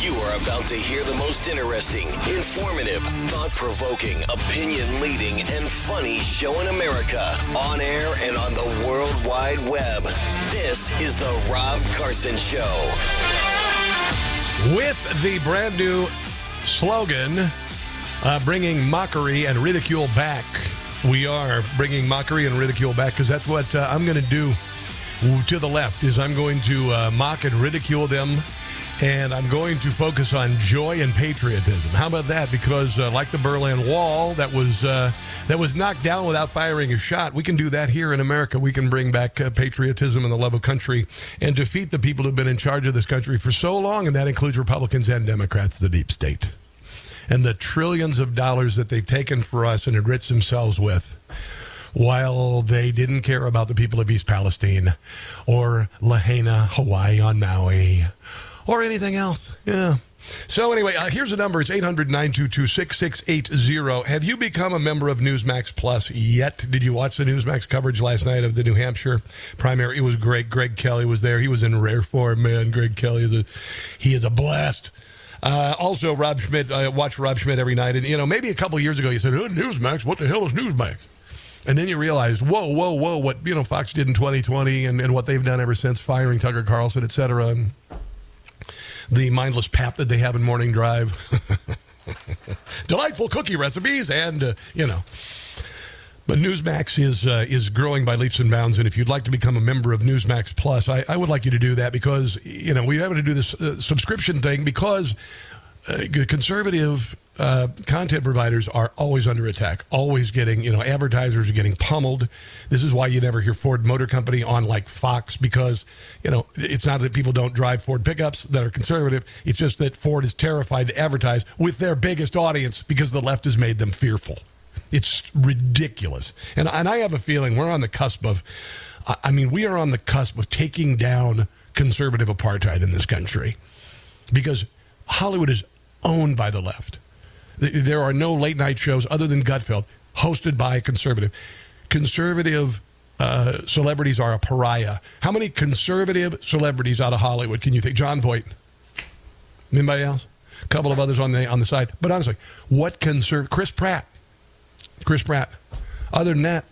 You are about to hear the most interesting, informative, thought provoking, opinion leading, and funny show in America on air and on the World Wide Web. This is The Rob Carson Show. With the brand new slogan, uh, bringing mockery and ridicule back. We are bringing mockery and ridicule back because that's what uh, I'm going to do to the left is I'm going to uh, mock and ridicule them and I'm going to focus on joy and patriotism. How about that? Because uh, like the Berlin Wall, that was uh, that was knocked down without firing a shot. We can do that here in America. We can bring back uh, patriotism and the love of country and defeat the people who've been in charge of this country for so long, and that includes Republicans and Democrats, the deep state, and the trillions of dollars that they've taken for us and enriched themselves with while they didn't care about the people of East Palestine or Lahaina, Hawaii on Maui or anything else. Yeah. So anyway, uh, here's a number. It's 800-922-6680. Have you become a member of Newsmax Plus yet? Did you watch the Newsmax coverage last night of the New Hampshire primary? It was great. Greg Kelly was there. He was in rare form, man. Greg Kelly is a he is a blast. Uh, also, Rob Schmitt, I watch Rob Schmitt every night, and you know, maybe a couple years ago, you said, oh, "Newsmax, what the hell is Newsmax?" And then you realized, whoa, whoa, whoa, what you know Fox did in 2020, and, and what they've done ever since, firing Tucker Carlson, et cetera. And, the mindless pap that they have in Morning Drive. Delightful cookie recipes, and uh, you know. But Newsmax is uh, is growing by leaps and bounds, and if you'd like to become a member of Newsmax Plus, I, I would like you to do that because you know we have to do this uh, subscription thing because uh, conservative uh, content providers are always under attack, always getting, you know, advertisers are getting pummeled. This is why you never hear Ford Motor Company on like Fox because, you know, it's not that people don't drive Ford pickups that are conservative. It's just that Ford is terrified to advertise with their biggest audience because the left has made them fearful. It's ridiculous. And, and I have a feeling we're on the cusp of, I mean, we are on the cusp of taking down conservative apartheid in this country because Hollywood is owned by the left. There are no late night shows other than Gutfeld hosted by a conservative. Conservative uh, celebrities are a pariah. How many conservative celebrities out of Hollywood can you think? Jon Voight. Anybody else? A couple of others on the on the side. But honestly, what conserv? Chris Pratt. Chris Pratt. Other than that,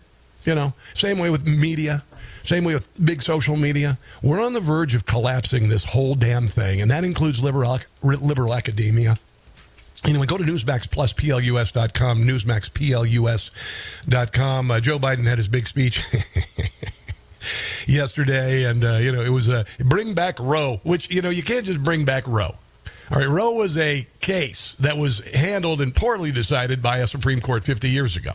you know, same way with media. Same way with big social media. We're on the verge of collapsing this whole damn thing, and that includes liberal, liberal academia. Anyway, go to Newsmax Plus, PLUS.com, NewsmaxPlusPLUS.com, NewsmaxPLUS.com. Uh, Joe Biden had his big speech yesterday, and, uh, you know, it was uh, bring back Roe, which, you know, you can't just bring back Roe. All right, Roe was a case that was handled and poorly decided by a Supreme Court 50 years ago.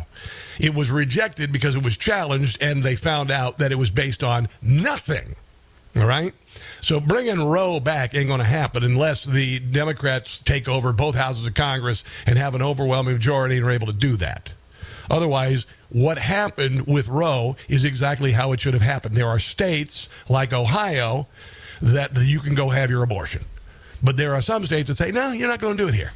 It was rejected because it was challenged, and they found out that it was based on nothing. All right? So bringing Roe back ain't going to happen unless the Democrats take over both houses of Congress and have an overwhelming majority and are able to do that. Otherwise, what happened with Roe is exactly how it should have happened. There are states like Ohio that you can go have your abortion. But there are some states that say, no, you're not going to do it here.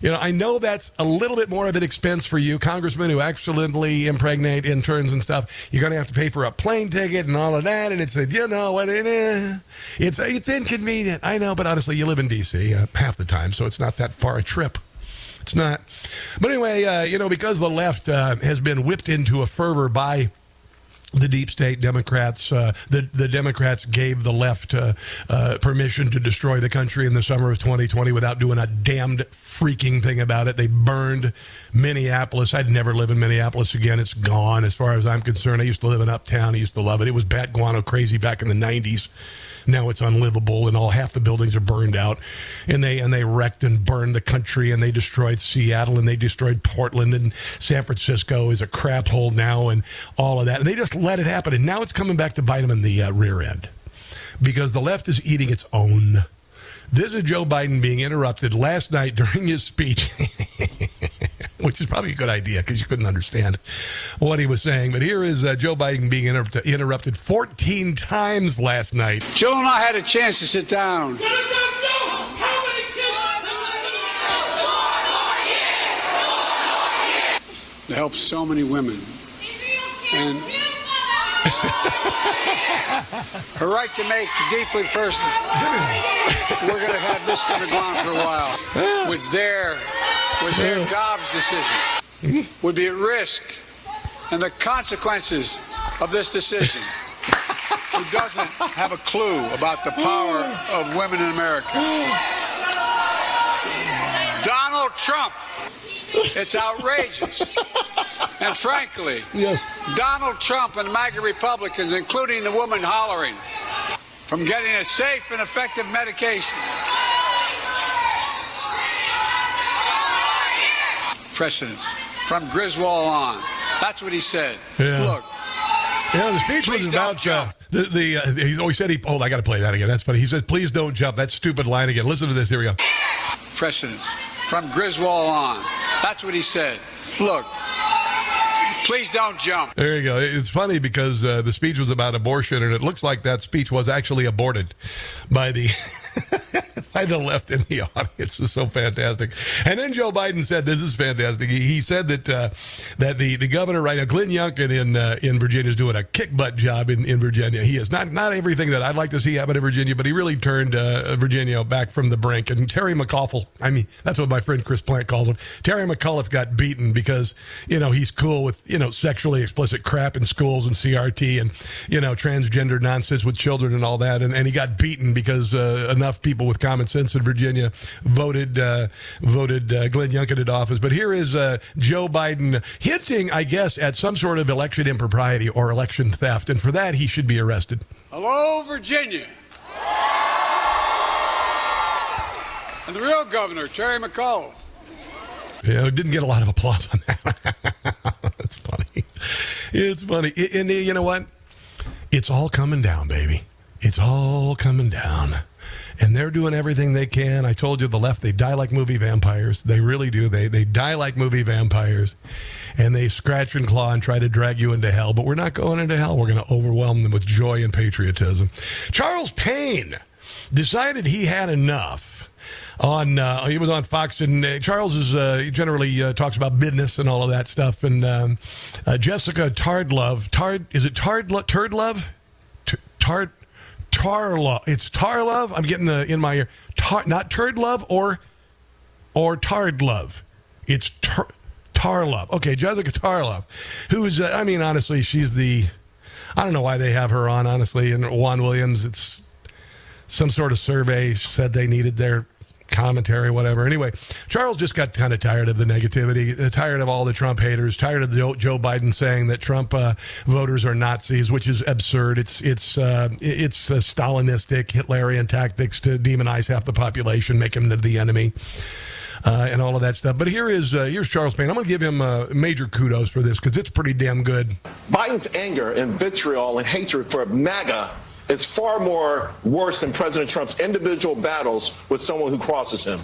You know, I know that's a little bit more of an expense for you, congressmen who accidentally impregnate interns and stuff. You're going to have to pay for a plane ticket and all of that, and it's a, you know it's it's inconvenient. I know, but honestly, you live in D.C. Uh, half the time, so it's not that far a trip. It's not. But anyway, uh, you know, because the left uh, has been whipped into a fervor by the deep state Democrats, uh, the the Democrats gave the left uh, uh, permission to destroy the country in the summer of 2020 without doing a damned freaking thing about it. They burned Minneapolis. I'd never live in Minneapolis again. It's gone, as far as I'm concerned. I used to live in Uptown. I used to love it. It was bat guano crazy back in the 90s. Now it's unlivable, and all half the buildings are burned out, and they and they wrecked and burned the country, and they destroyed Seattle, and they destroyed Portland, and San Francisco is a crap hole now, and all of that, and they just let it happen, and now it's coming back to bite them in the uh, rear end because the left is eating its own. This is Joe Biden being interrupted last night during his speech. which is probably a good idea because you couldn't understand what he was saying. But here is uh, Joe Biden being inter- interrupted 14 times last night. Joe and I had a chance to sit down. To help so many women. And her right to make deeply personal. We're going to have this going to go on for a while with their with their Dobbs decision would be at risk, and the consequences of this decision. Who doesn't have a clue about the power of women in America? Donald Trump. It's outrageous. And frankly, Yes. Donald Trump and MAGA Republicans, including the woman hollering, from getting a safe and effective medication. Precedent from Griswold on. That's what he said. Yeah. Look, Yeah, the speech was about uh, jump. the the. Uh, he's always said he. Oh, I got to play that again. That's funny. He says, "Please don't jump." That stupid line again. Listen to this. Here we go. precedent from Griswold on. That's what he said. Look, please don't jump. There you go. It's funny because uh, the speech was about abortion, and it looks like that speech was actually aborted by the by the left in the audience. It's so fantastic. And then Joe Biden said, "This is fantastic." He, he said that uh, that the, the governor right now, Glenn Youngkin in uh, in Virginia, is doing a kick butt job in, in Virginia. He is not not everything that I'd like to see happen in Virginia, but he really turned uh, Virginia back from the brink. And Terry McAuliffe, I mean, that's what my friend Chris Plant calls him. Terry McAuliffe got beaten because you know he's cool with you know sexually explicit crap in schools and CRT and you know transgender nonsense with children and all that, and, and he got beaten because uh, enough people with common sense in Virginia voted uh, voted uh, Glenn Youngkin into office. But here is uh, Joe Biden hinting, I guess, at some sort of election impropriety or election theft, and for that he should be arrested. Hello, Virginia. And the real governor, Terry McAuliffe. Yeah, didn't get a lot of applause on that. That's funny. It's funny. And you know what? It's all coming down, baby. It's all coming down. And they're doing everything they can. I told you the left, they die like movie vampires. They really do. They they die like movie vampires. And they scratch and claw and try to drag you into hell. But we're not going into hell. We're going to overwhelm them with joy and patriotism. Charles Payne decided he had enough on uh, he was on Fox and uh, Charles is uh, generally uh, talks about business and all of that stuff and um, uh, Jessica Tardlove Tard is it Tardlove Turdlove? T- Tard Tarlove it's Tarlove? I'm getting the in my ear. Tar, not Turdlove or or Tardlove. It's Tar, Tarlove. Okay Jessica Tarlove who is uh, I mean honestly she's the I don't know why they have her on honestly and Juan Williams it's some sort of survey said they needed their commentary, whatever. Anyway, Charles just got kind of tired of the negativity, uh, tired of all the Trump haters, tired of Joe, Joe Biden saying that Trump uh, voters are Nazis, which is absurd. It's it's uh, it's uh, Stalinistic, Hitlerian tactics to demonize half the population, make him the enemy. Uh, and all of that stuff. But here is uh, here's Charles Payne. I'm going to give him uh, major kudos for this because it's pretty damn good. Biden's anger and vitriol and hatred for MAGA is far more worse than President Trump's individual battles with someone who crosses him.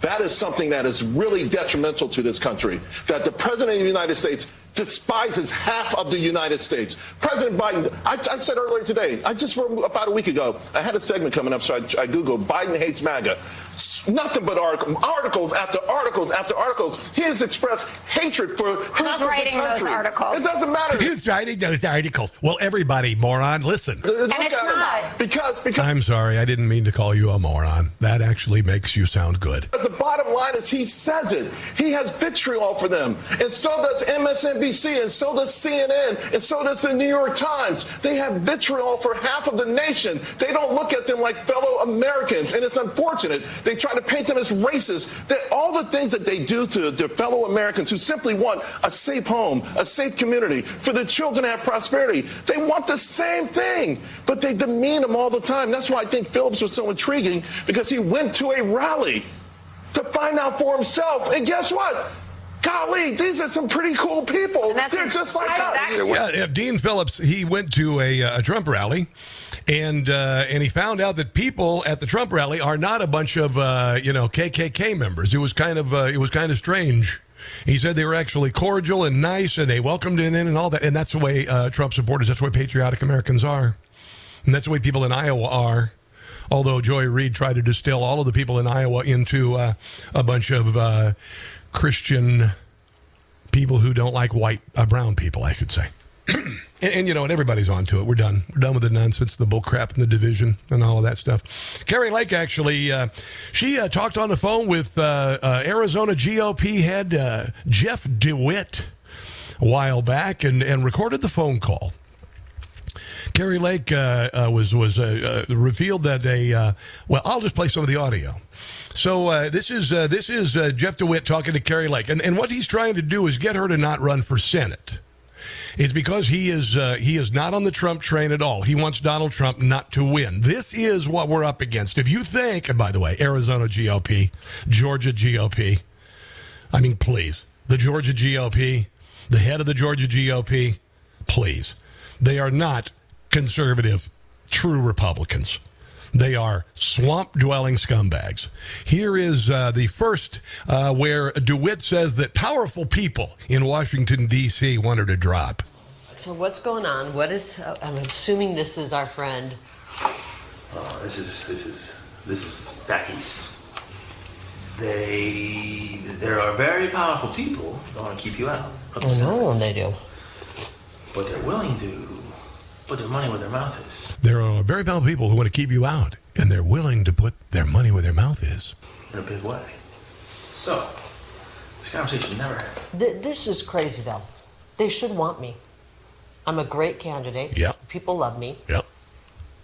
That is something that is really detrimental to this country. That the President of the United States despises half of the United States. President Biden, I, I said earlier today, I just about a week ago, I had a segment coming up, so I, I Googled Biden hates MAGA. Nothing but article, articles after articles after articles. He has expressed hatred for half of writing the those country. articles? It doesn't matter. Who's writing those articles? Well, everybody, moron, listen. Look it's at him. not. Because, because I'm sorry, I didn't mean to call you a moron. That actually makes you sound good. Because the bottom line is he says it. He has vitriol for them. And so does MSNBC, and so does CNN, and so does the New York Times. They have vitriol for half of the nation. They don't look at them like fellow Americans. And it's unfortunate. They try to paint them as racist. That all the things that they do to their fellow Americans who simply want a safe home, a safe community, for their children to have prosperity. They want the same thing, but they demean them all the time. That's why I think Phillips was so intriguing because he went to a rally to find out for himself. And guess what? Golly, these are some pretty cool people. They're just like exactly- us. Yeah, yeah, Dean Phillips. He went to a, uh, a Trump rally, and uh, and he found out that people at the Trump rally are not a bunch of uh, you know KKK members. It was kind of uh, it was kind of strange. He said they were actually cordial and nice, and they welcomed him in and all that. And that's the way uh, Trump supporters. That's the way patriotic Americans are, and that's the way people in Iowa are. Although Joy Reid tried to distill all of the people in Iowa into uh, a bunch of uh, Christian people who don't like white brown people, I should say. and, and, you know, and everybody's onto it. We're done. We're done with the nonsense, the bull crap in the division, and all of that stuff. Kari Lake actually, uh, she uh, talked on the phone with uh, uh Arizona GOP head uh, Jeff DeWitt a while back, and, and recorded the phone call. Kari Lake uh, was was revealed that a well, I'll just play some of the audio. So this is this is Jeff DeWitt talking to Kari Lake, and and what he's trying to do is get her to not run for Senate. It's because he is uh, he is not on the Trump train at all. He wants Donald Trump not to win. This is what we're up against. If you think, and by the way, Arizona GOP, Georgia GOP, I mean, please, the Georgia GOP, the head of the Georgia GOP, please, they are not conservative, true Republicans. They are swamp dwelling scumbags. Here is uh, the first uh, where DeWitt says that powerful people in Washington, D.C. wanted to drop. So, what's going on? What is, uh, I'm assuming this is our friend. Oh, this is, this is, this is back east. They, there are very powerful people that want to keep you out. Oh, no, they do. But they're willing to put their money where their mouth is. There are very powerful people who want to keep you out, and they're willing to put their money where their mouth is. In a big way. So, this conversation never happened. Th- this is crazy, though. They should want me. I'm a great candidate. Yeah. People love me. Yep.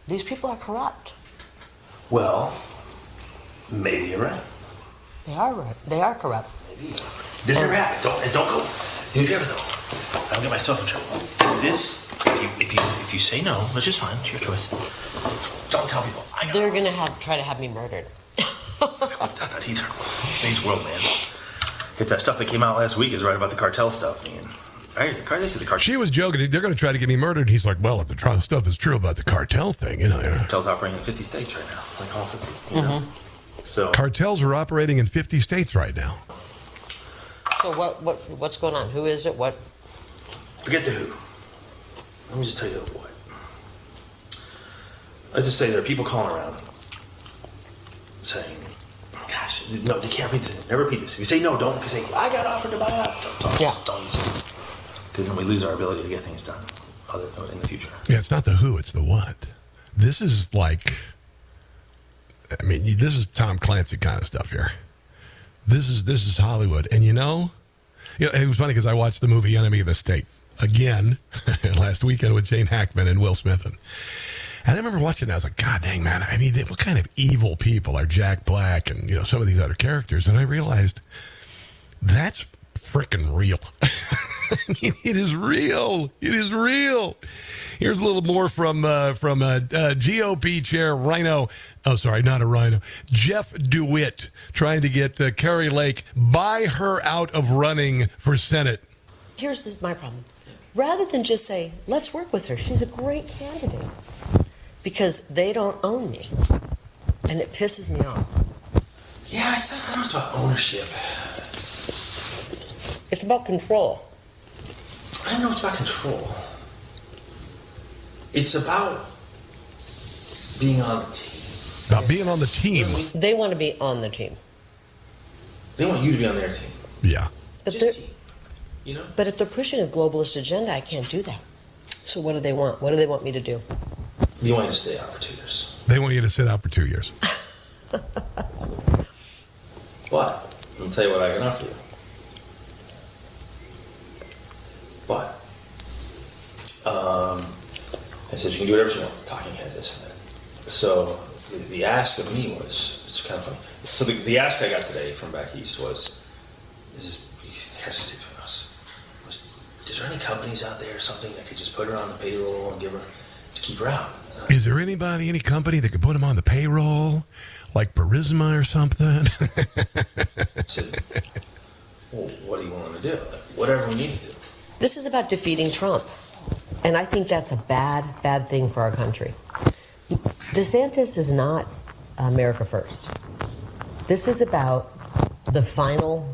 These people are corrupt. Well, maybe you're right. They are right. They are corrupt. Maybe. This is a happened. Don't, don't go. Do you ever though? I'll get myself in trouble. This if you if you if you say no, which is fine, it's your choice. Don't tell people. I They're gonna have try to have me murdered. not either. Today's world, man. If that stuff that came out last week is right about the cartel stuff, man. Right, the cartel. The cartel. She was joking. They're going to try to get me murdered. He's like, "Well, if the stuff is true about the cartel thing, you know." Cartels operating in 50 states right now, like all 50. You mm-hmm. know? So cartels are operating in 50 states right now. So what what what's going on? Who is it? What? Forget the who. Let me just tell you what. Let's just say there are people calling around saying, gosh, no, they can't repeat this. Never repeat this. If you say no, don't, because say, I got offered to buy out. Don't, don't, yeah. don't use it. Because then we lose our ability to get things done other, in the future. Yeah, it's not the who, it's the what. This is like, I mean, this is Tom Clancy kind of stuff here. This is this is Hollywood, and you know, you know it was funny because I watched the movie Enemy of the State again last weekend with Gene Hackman and Will Smith. And, and I remember watching it. I was like, God dang, man. I mean, what kind of evil people are Jack Black and, you know, some of these other characters? And I realized that's freaking real. it is real. It is real. Here's a little more from uh, from uh, uh, GOP chair Rhino. Oh, sorry, not a Rhino. Jeff DeWitt trying to get uh, Kari Lake buy her out of running for Senate. Here's this, my problem rather than just say, let's work with her. She's a great candidate. Because they don't own me. And it pisses me off. Yeah, I said it was about ownership. It's about control. I don't know it's about control. It's about being on the team. About being on the team. They want to be on the team. They want you to be on their team. Yeah. But Just team. You know? But if they're pushing a globalist agenda, I can't do that. So what do they want? What do they want me to do? They want you to stay out for two years. They want you to sit out for two years. what? I'll tell you what I can offer you. But um, I said you can do whatever you want. It's talking head, this and that. So the, the, ask of me was it's kind of funny. So the, the ask I got today from back east was, "This is has to stay is there any companies out there or something that could just put her on the payroll and give her to keep her out? Uh, is there anybody, any company that could put him on the payroll, like Burisma or something? said, well, what are you willing to do? Like, whatever we need to do. This is about defeating Trump. And I think that's a bad, bad thing for our country. DeSantis is not America first. This is about the final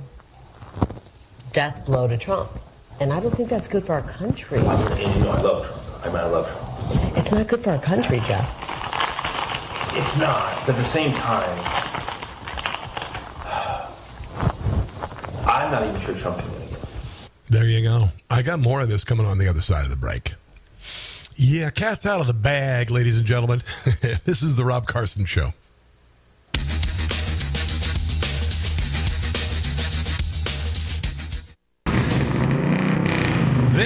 death blow to Trump. And I don't think that's good for our country. And you know I love Trump. I mean, I love Trump. It's not good for our country, Jeff. It's not. But at the same time, I'm not even sure Trump can win again. There you go. I got more of this coming on the other side of the break. Yeah, cat's out of the bag, ladies and gentlemen. this is the Rob Carson Show.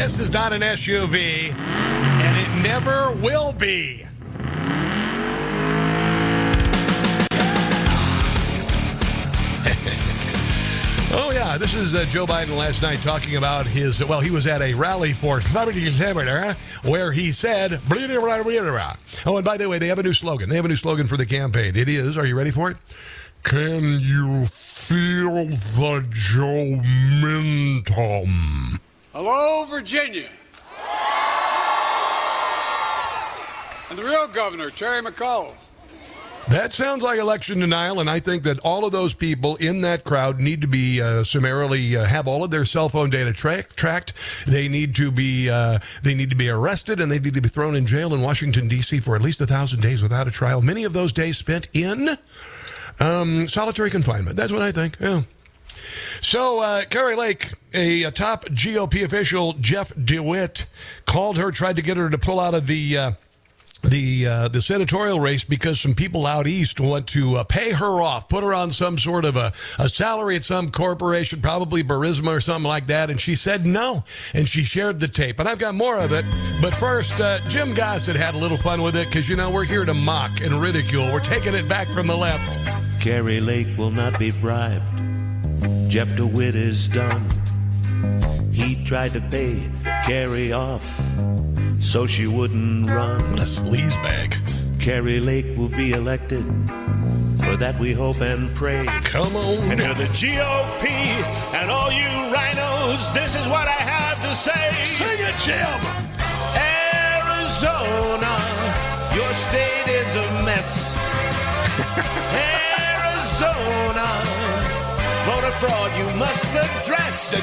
This is not an SUV, and it never will be. Oh, yeah. This is uh, Joe Biden last night talking about his. Well, he was at a rally for where he said. Oh, and by the way, they have a new slogan. They have a new slogan for the campaign. It is, are you ready for it? Can you feel the Joe Mintum? Hello, Virginia. And the real governor, Terry McAuliffe. That sounds like election denial, and I think that all of those people in that crowd need to be uh, summarily uh, have all of their cell phone data tra- tracked. They need to be uh, they need to be arrested, and they need to be thrown in jail in Washington D.C. for at least a thousand days without a trial. Many of those days spent in um, solitary confinement. That's what I think. Yeah. So, uh, Kari Lake, a, a, top GOP official, Jeff DeWitt, called her, tried to get her to pull out of the. Uh, the uh, the senatorial race because some people out east want to uh, pay her off, put her on some sort of a, a salary at some corporation, probably Burisma or something like that. And she said no, and she shared the tape. And I've got more of it. But first, uh, Jim Gossett had a little fun with it because you know we're here to mock and ridicule. We're taking it back from the left. Kari Lake will not be bribed. Jeff DeWitt is done. He tried to pay Kari off so she wouldn't run. What a sleaze bag. Kari Lake will be elected. For that we hope and pray. Come on. And to the GOP and all you rhinos, this is what I have to say. Sing it, Jim. Arizona, your state is a mess. Arizona, voter fraud you must address.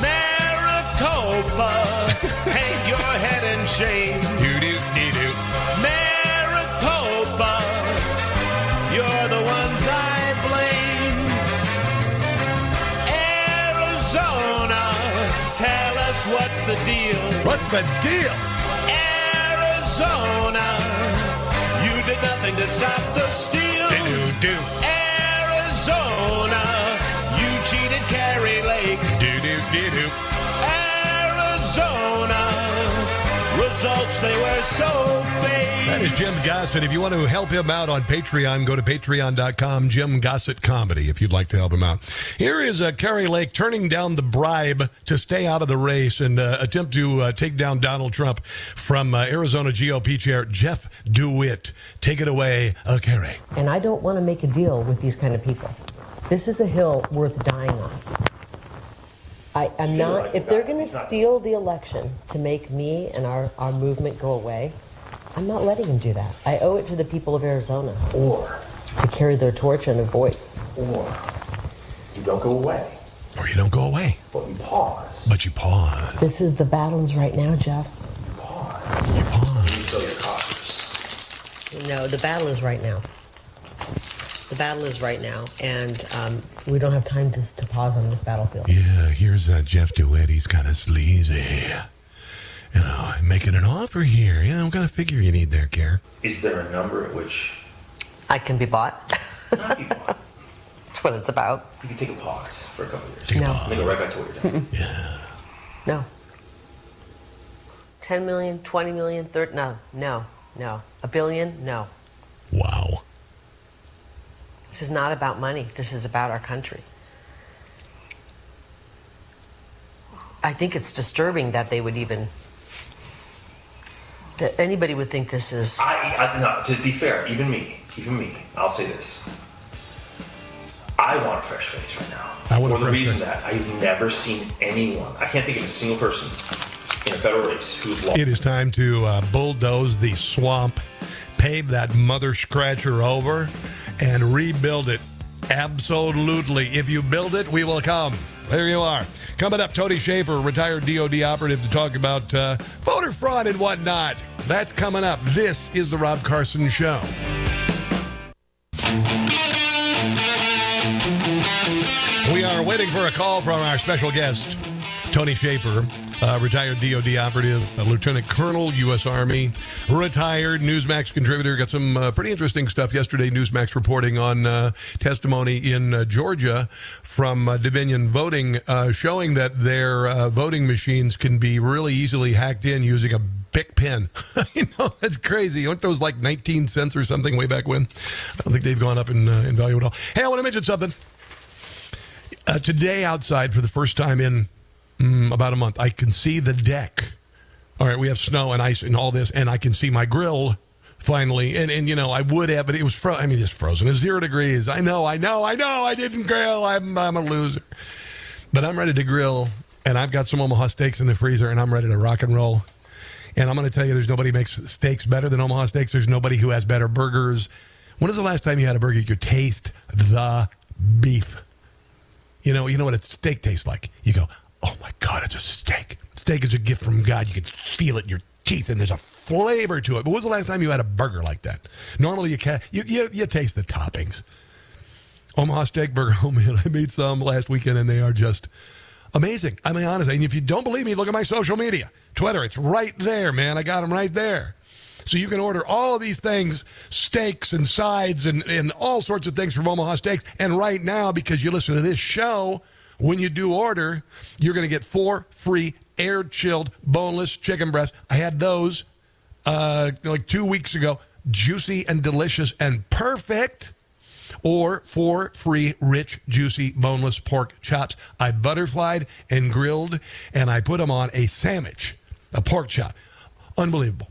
Maricopa, hang your head in shame. Do do do do. Maricopa, you're the ones I blame. Arizona, tell us what's the deal. What's the deal? Arizona, you did nothing to stop the steal. Do do Arizona, you cheated Kari Lake. do do do do. Arizona, results they were so fake. That is Jim Gossett. If you want to help him out on Patreon, go to patreon.com, Jim Gossett Comedy, if you'd like to help him out. Here is uh, Kari Lake turning down the bribe to stay out of the race and uh, attempt to uh, take down Donald Trump from uh, Arizona GOP chair Jeff DeWitt. Take it away, uh, Kari. And I don't want to make a deal with these kind of people. This is a hill worth dying on. I, I'm not, if they're going to steal the election to make me and our, our movement go away, I'm not letting them do that. I owe it to the people of Arizona Or, to carry their torch and a voice. or you don't go away, Or you don't go away, but you pause. but you pause. This is the battles right now, Jeff. You pause. You pause. You fill your coffers. No, the battle is right now. The battle is right now, and um, we don't have time to, to pause on this battlefield. Yeah, here's uh, Jeff DeWitt. He's kind of sleazy. You know, making an offer here. You know, what kind of figure you need there, Karen? Is there a number at which I can be bought. not you want? That's what it's about. You can take a pause for a couple of years. Take a No. pause. And then go right back to what you're doing. No. 10 million, 20 million, 30, no, no, no. A billion, no. Wow. This is not about money. This is about our country. I think it's disturbing that they would even, that anybody would think this is. I, I no, to be fair, even me, even me, I'll say this. I want a fresh face right now. I want a For the fresh reason face. that I've never seen anyone. I can't think of a single person in a federal race who's lost. It is time to uh, bulldoze the swamp, pave that mother scratcher over, and rebuild it. Absolutely. If you build it, we will come. There you are. Coming up, Tony Shaffer, retired DOD operative, to talk about uh, voter fraud and whatnot. That's coming up. This is The Rob Carson Show. We are waiting for a call from our special guest, Tony Shaffer, uh, retired DOD operative, Lieutenant Colonel, U.S. Army, retired Newsmax contributor. Got some uh, pretty interesting stuff yesterday. Newsmax reporting on uh, testimony in uh, Georgia from uh, Dominion Voting, showing that their voting machines can be really easily hacked in using a Bic pen. you know, that's crazy. Aren't those like 19 cents or something way back when? I don't think they've gone up in, in value at all. Hey, I want to mention something. today outside for the first time in mm, about a month. I can see the deck. All right, we have snow and ice and all this, and I can see my grill finally. And, and you know, I would have, but it was frozen. I mean, it's frozen. It's zero degrees. I know, I know, I know. I didn't grill. I'm, I'm a loser. But I'm ready to grill, and I've got some Omaha steaks in the freezer, and I'm ready to rock and roll. And I'm going to tell you, there's nobody makes steaks better than Omaha Steaks. There's nobody who has better burgers. When was the last time you had a burger you taste the beef? You know, you know what a steak tastes like. You go, oh my God, it's a steak. Steak is a gift from God. You can feel it in your teeth, and there's a flavor to it. But when was the last time you had a burger like that? Normally, you can you, you, you taste the toppings. Omaha Steak Burger. Oh man, I made some last weekend, and they are just amazing. I mean, honestly, and if you don't believe me, look at my social media, Twitter. It's right there, man. I got them right there. So you can order all of these things, steaks and sides and, and all sorts of things from Omaha Steaks. And right now, because you listen to this show, when you do order, you're going to get four free air chilled boneless chicken breasts. I had those uh, like two weeks ago. Juicy and delicious and perfect. Or four free, rich, juicy, boneless pork chops. I butterflied and grilled, and I put them on a sandwich, a pork chop. Unbelievable.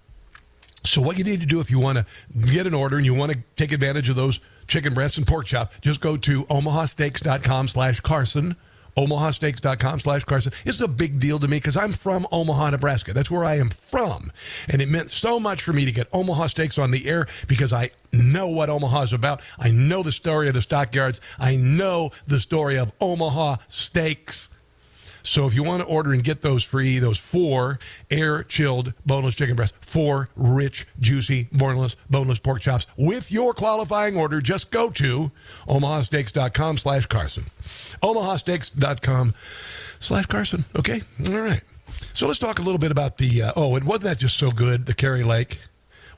So, what you need to do if you want to get an order and you want to take advantage of those chicken breasts and pork chop, just go to omahasteaks.com slash Carson omahasteaks.com slash Carson. This is a big deal to me because I'm from Omaha, Nebraska. That's where I am from. And it meant so much for me to get Omaha Steaks on the air because I know what Omaha is about. I know the story of the stockyards. I know the story of Omaha Steaks. So if you want to order and get those free, those four air chilled boneless chicken breasts, four rich, juicy, boneless, boneless pork chops with your qualifying order, just go to omahasteaks.com slash Carson. omahasteaks.com slash Carson. Okay? All right. So let's talk a little bit about the, uh, oh, and wasn't that just so good, the Kari Lake?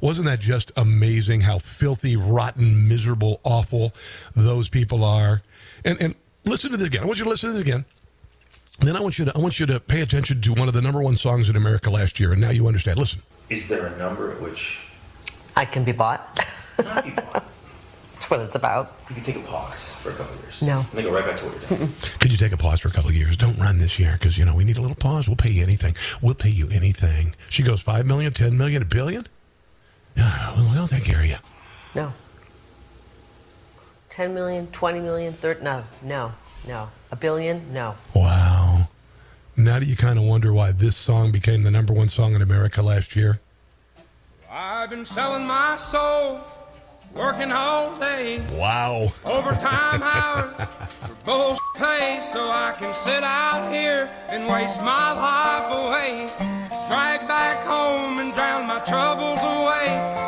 Wasn't that just amazing how filthy, rotten, miserable, awful those people are? And, and listen to this again. I want you to listen to this again. Then I want you to I want you to pay attention to one of the number one songs in America last year, and now you understand. Listen. Is there a number at which I can be bought? Not be bought. That's what it's about. You can take a pause for a couple of years. No. And then go right back to what you're doing. Could you take a pause for a couple of years? Don't run this year because you know we need a little pause. We'll pay you anything. We'll pay you anything. She goes five million, ten million, a billion. No, we'll take care of you. No. 10 million, 20 million, 30, no, no, no. A billion? No. Wow. Now do you kind of wonder why this song became the number one song in America last year? I've been selling my soul, working all day. Wow. Overtime hours for bullshit pay, so I can sit out here and waste my life away. Drag back home and drown my troubles away.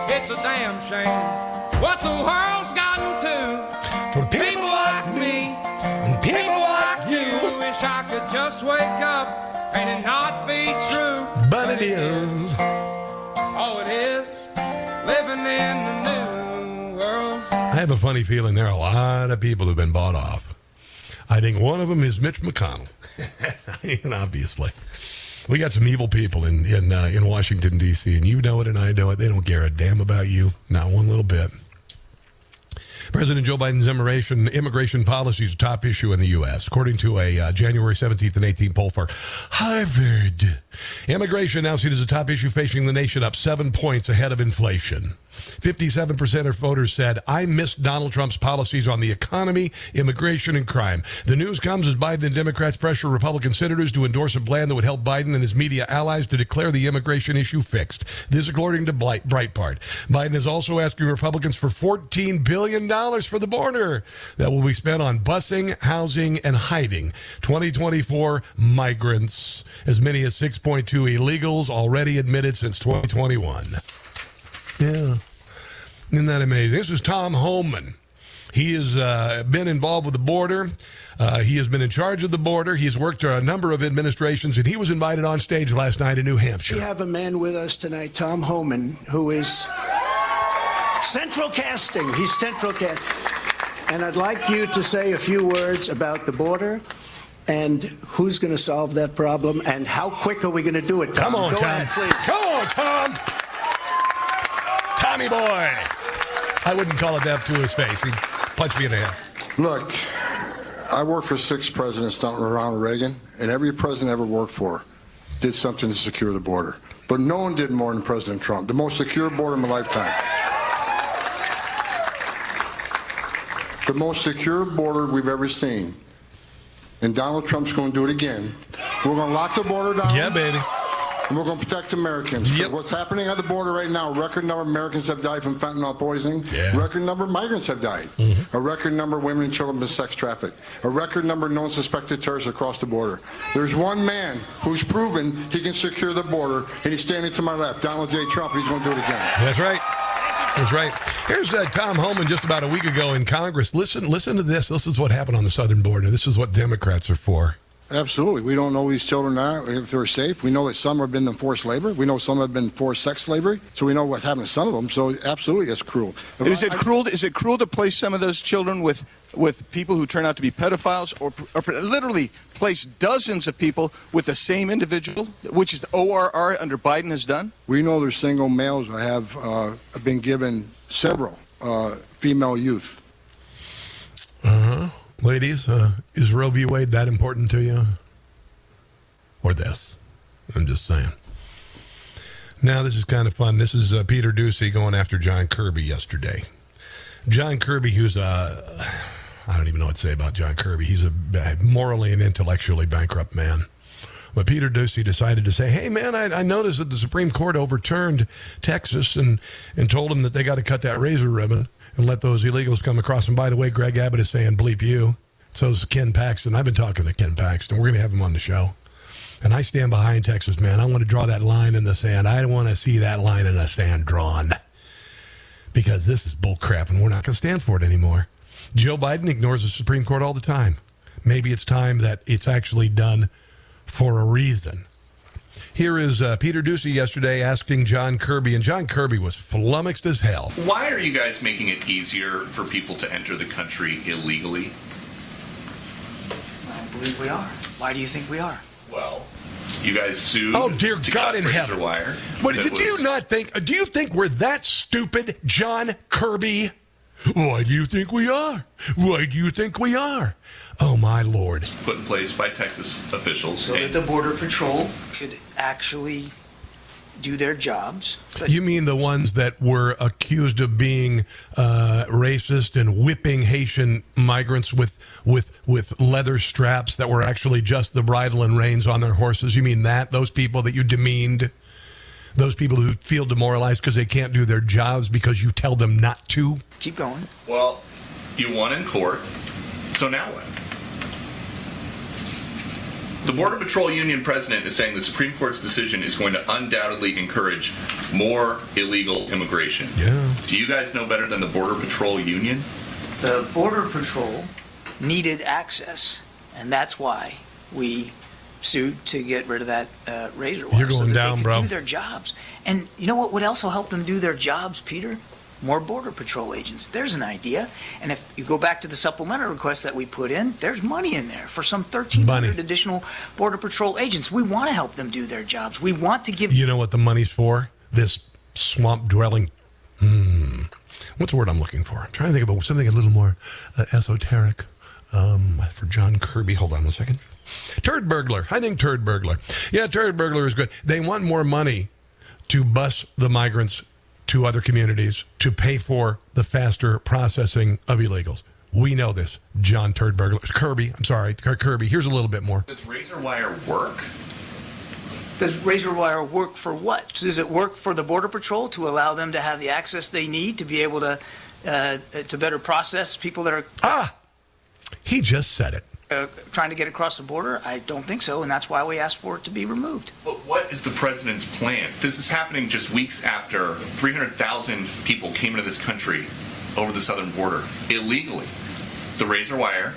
It's a damn shame what the world's gotten wish I could just wake up and it not be true. But it is. Oh, it is living in the new world. I have a funny feeling there are a lot of people who've been bought off. I think one of them is Mitch McConnell. and obviously, we got some evil people in in uh, in Washington D.C. and you know it and I know it. They don't care a damn about you, not one little bit. President Joe Biden's immigration, immigration policy is a top issue in the U.S., according to a uh, January 17th and 18th poll for Harvard. Immigration now seen as a top issue facing the nation, up seven points ahead of inflation. 57% of voters said, I missed Donald Trump's policies on the economy, immigration, and crime. The news comes as Biden and Democrats pressure Republican senators to endorse a plan that would help Biden and his media allies to declare the immigration issue fixed. This, according to Breitbart. Biden is also asking Republicans for $14 billion for the border that will be spent on busing, housing, and hiding 2024 migrants. As many as 6.2 illegals already admitted since 2021. Yeah. Isn't that amazing? This is Tom Homan. He has uh, been involved with the border. Uh, he has been in charge of the border. He's worked for a number of administrations, and he was invited on stage last night in New Hampshire. We have a man with us tonight, Tom Homan, who is central casting. He's central casting. And I'd like you to say a few words about the border and who's going to solve that problem and how quick are we going to do it, Tom? Come on, Go Tom. ahead, please. Come on, Tom. Tommy boy. I wouldn't call it that to his face. He'd punch me in the head. Look, I worked for six presidents starting around Reagan, and every president I ever worked for did something to secure the border. But no one did more than President Trump. The most secure border in my lifetime. The most secure border we've ever seen. And Donald Trump's going to do it again. We're going to lock the border down. Yeah, baby. And we're going to protect Americans. Yep. What's happening at the border right now, a record number of Americans have died from fentanyl poisoning. Yeah. Record number of migrants have died. A record number of women and children have been sex trafficked. A record number of known suspected terrorists across the border. There's one man who's proven he can secure the border, and he's standing to my left, Donald J. Trump. He's going to do it again. That's right. That's right. Here's uh, Tom Homan just about a week ago in Congress. Listen, listen to this. This is what happened on the southern border. This is what Democrats are for. Absolutely. We don't know who these children are, if they're safe. We know that some have been in forced labor. We know some have been forced sex slavery. So we know what's happened to some of them. So absolutely, it's cruel. Is it cruel? Is it cruel to place some of those children with with people who turn out to be pedophiles, or, or literally place dozens of people with the same individual, which is the ORR under Biden has done? We know there's single males that have uh, been given several uh, female youth. Uh huh. Ladies, uh, is Roe v. Wade that important to you? Or this? I'm just saying. Now, this is kind of fun. This is uh, Peter Doocy going after John Kirby yesterday. John Kirby, who's a. I don't even know what to say about John Kirby. He's a morally and intellectually bankrupt man. But Peter Doocy decided to say, hey, man, I, I noticed that the Supreme Court overturned Texas and, and told them that they got to cut that razor ribbon and let those illegals come across. And by the way, Greg Abbott is saying, bleep you. So is Ken Paxton. I've been talking to Ken Paxton. We're going to have him on the show. And I stand behind Texas, man. I want to draw that line in the sand. I want to see that line in the sand drawn because this is bullcrap and we're not going to stand for it anymore. Joe Biden ignores the Supreme Court all the time. Maybe it's time that it's actually done for a reason. Here is uh, Peter Doocy yesterday asking John Kirby, and John Kirby was flummoxed as hell. Why are you guys making it easier for people to enter the country illegally? I believe we are. Why do you think we are? Well, you guys sued. Oh dear to God in razor heaven! Wire But that did you not think? Do you think we're that stupid, John Kirby? Why do you think we are? Why do you think we are? Oh my lord! Put in place by Texas officials. So that the Border Patrol could actually do their jobs. But You mean the ones that were accused of being uh, racist and whipping Haitian migrants with with with leather straps that were actually just the bridle and reins on their horses? You mean that those people that you demeaned, those people who feel demoralized because they can't do their jobs because you tell them not to? keep going. well, you won in court. So now what? The Border Patrol Union president is saying the Supreme Court's decision is going to undoubtedly encourage more illegal immigration. Yeah. Do you guys know better than the Border Patrol Union? The Border Patrol needed access, and that's why we sued to get rid of that uh, razor wire. You're so going that down, they could bro. Do their jobs, and you know what would also help them do their jobs, Peter? More Border Patrol agents. There's an idea, and if you go back to the supplemental request that we put in, there's money in there for some 1,300 Money. additional Border Patrol agents. We want to help them do their jobs. We want to give You know what the money's for? This swamp dwelling. Hmm. What's the word I'm looking for? I'm trying to think about something a little more uh, esoteric um, for John Kirby. Hold on one second. Turd burglar. I think turd burglar. Yeah, turd burglar is good. They want more money to bus the migrants to other communities to pay for the faster processing of illegals. We know this. John Turd burglar. Kirby. I'm sorry. Kirby. Here's a little bit more. Does razor wire work? Does razor wire work for what? Does it work for the Border Patrol to allow them to have the access they need to be able to uh, to better process people that are Ah, he just said it. Uh, trying to get across the border? I don't think so, and that's why we asked for it to be removed. But what is the president's plan? This is happening just weeks after 300,000 people came into this country over the southern border illegally. The razor wire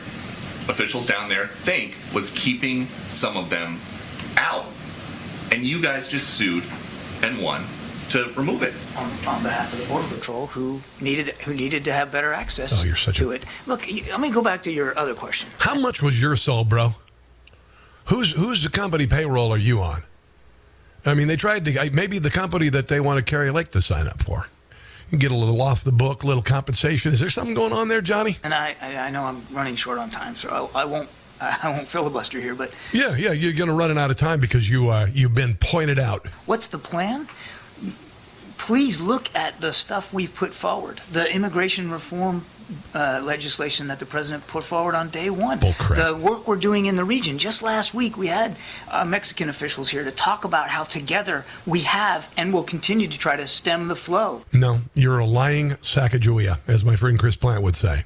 officials down there think was keeping some of them out. And you guys just sued and won to remove it. on, on behalf of the Border Patrol who needed who needed to have better access Oh, you're such to a- it. Look, you- let me go back to your other question. How much was your soul, bro? Who's who's the company payroll are you on? I mean, they tried to maybe the company that they want to Kari Lake to sign up for. You get a little off the book, a little compensation. Is there something going on there, Johnny? And I, I, I know I'm running short on time, so I, I won't I won't filibuster here. But Yeah, yeah, you're going to run out of time because you uh, you've been pointed out. what's the plan? Please look at the stuff we've put forward. The immigration reform uh, legislation that the president put forward on day one. The work we're doing in the region. Just last week, we had uh, Mexican officials here to talk about how together we have and will continue to try to stem the flow. No, you're a lying Sacagawea, as my friend Chris Plante would say.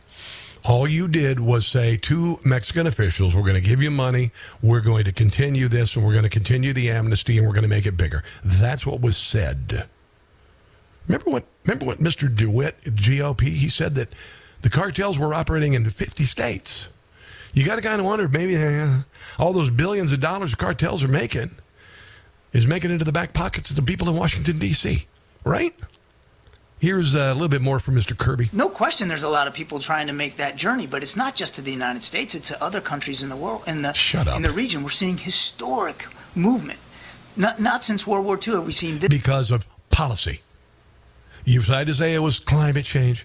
All you did was say to Mexican officials, we're going to give you money, we're going to continue this, and we're going to continue the amnesty, and we're going to make it bigger. That's what was said. Remember what? Remember what Mr. DeWit, at GOP, he said that the cartels were operating in 50 states. You got to kind of wonder maybe uh, all those billions of dollars the cartels are making is making into the back pockets of the people in Washington D.C. Right? Here's uh, a little bit more from Mr. Kirby. No question, there's a lot of people trying to make that journey, but it's not just to the United States; it's to other countries in the world, in the Shut up. in the region. We're seeing historic movement. Not not since World War II have we seen this. because of policy. You tried to say it was climate change,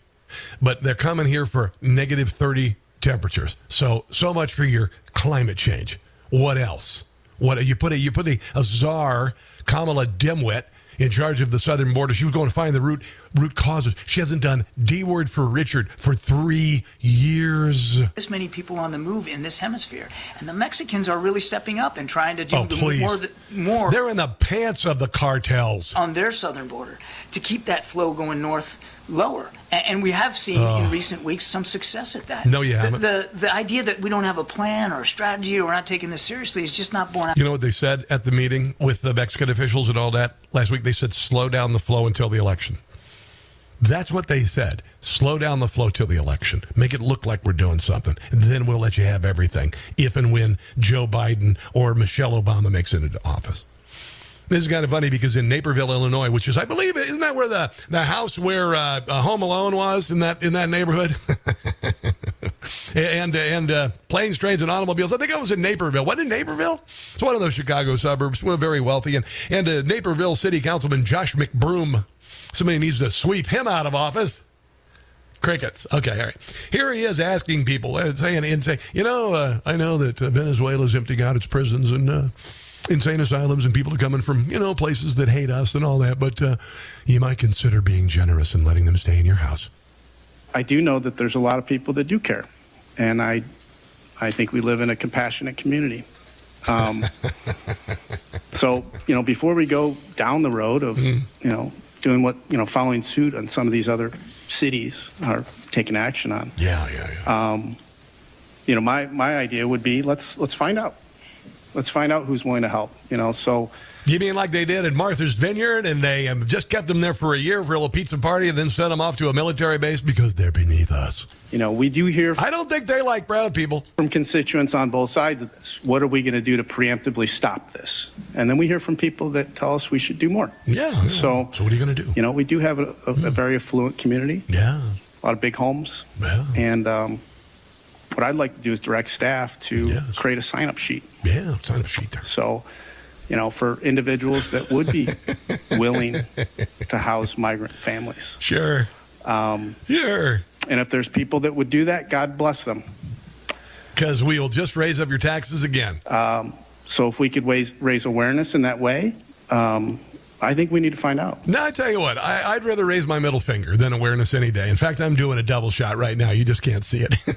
but they're coming here for negative 30 temperatures. So so much for your climate change. What else? What you put a you put a, a czar Kamala Dimwit in charge of the southern border. She was going to find the root root causes. She hasn't done D word for Richard for three years. This many people on the move in this hemisphere, and the Mexicans are really stepping up and trying to do Oh, the more more They're in the pants of the cartels. on their southern border to keep that flow going north lower. And we have seen Oh. in recent weeks some success at that. No, you The- haven't. The, the idea that we don't have a plan or a strategy or we're not taking this seriously is just not borne out. You know what they said at the meeting with the Mexican officials and all that last week? They said slow down the flow until the election. That's what they said. Slow down the flow till the election. Make it look like we're doing something. Then we'll let you have everything if and when Joe Biden or Michelle Obama makes it into office. This is kind of funny because in Naperville, Illinois, which is, I believe, isn't that where the, the house where uh, uh, Home Alone was in that in that neighborhood? and and uh, planes, trains, and automobiles. I think I was in Naperville. What in Naperville? It's one of those Chicago suburbs. We're very wealthy, and and uh, Naperville City Councilman Josh McBroom. Somebody needs to sweep him out of office. Crickets. Okay, all right. Here he is asking people, uh, saying, and saying, you know, uh, I know that uh, Venezuela's emptying out its prisons and uh, insane asylums, and people are coming from, you know, places that hate us and all that, but uh, you might consider being generous and letting them stay in your house. I do know that there's a lot of people that do care, and I, I think we live in a compassionate community. Um, so you know, before we go down the road of you know doing what you know, following suit on some of these other cities are taking action on. Yeah, yeah, yeah. Um, you know, my my idea would be let's let's find out, let's find out who's willing to help. You know, so You mean like they did at Martha's Vineyard, and they um, just kept them there for a year for a little pizza party, and then sent them off to a military base because they're beneath us? you know, we do hear. I don't think they like brown people. From constituents on both sides of this, what are we going to do to preemptively stop this? And then we hear from people that tell us we should do more. Yeah. So, so what are you going to do? You know, we do have a, a, a very affluent community. Yeah. A lot of big homes. Yeah. And um, what I'd like to do is direct staff to create a sign-up sheet. Yeah, sign-up sheet there. So, you know, for individuals that would be willing to house migrant families. Sure. Um, sure. And if there's people that would do that, God bless them. Because we will just raise up your taxes again. Um, so if we could raise, raise awareness in that way, um, I think we need to find out. Now, I tell you what, I, I'd rather raise my middle finger than awareness any day. In fact, I'm doing a double shot right now. You just can't see it.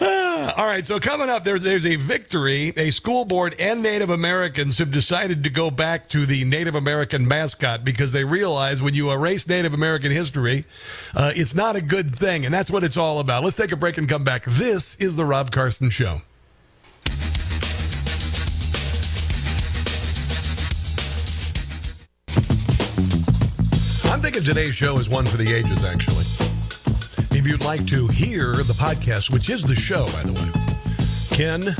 Ah, All right, so coming up, there, there's a victory. A school board and Native Americans have decided to go back to the Native American mascot because they realize when you erase Native American history, uh, it's not a good thing. And that's what it's all about. Let's take a break and come back. This is The Rob Carson Show. I'm thinking today's show is one for the ages, actually. If you'd like to hear the podcast, which is the show, by the way, Ken,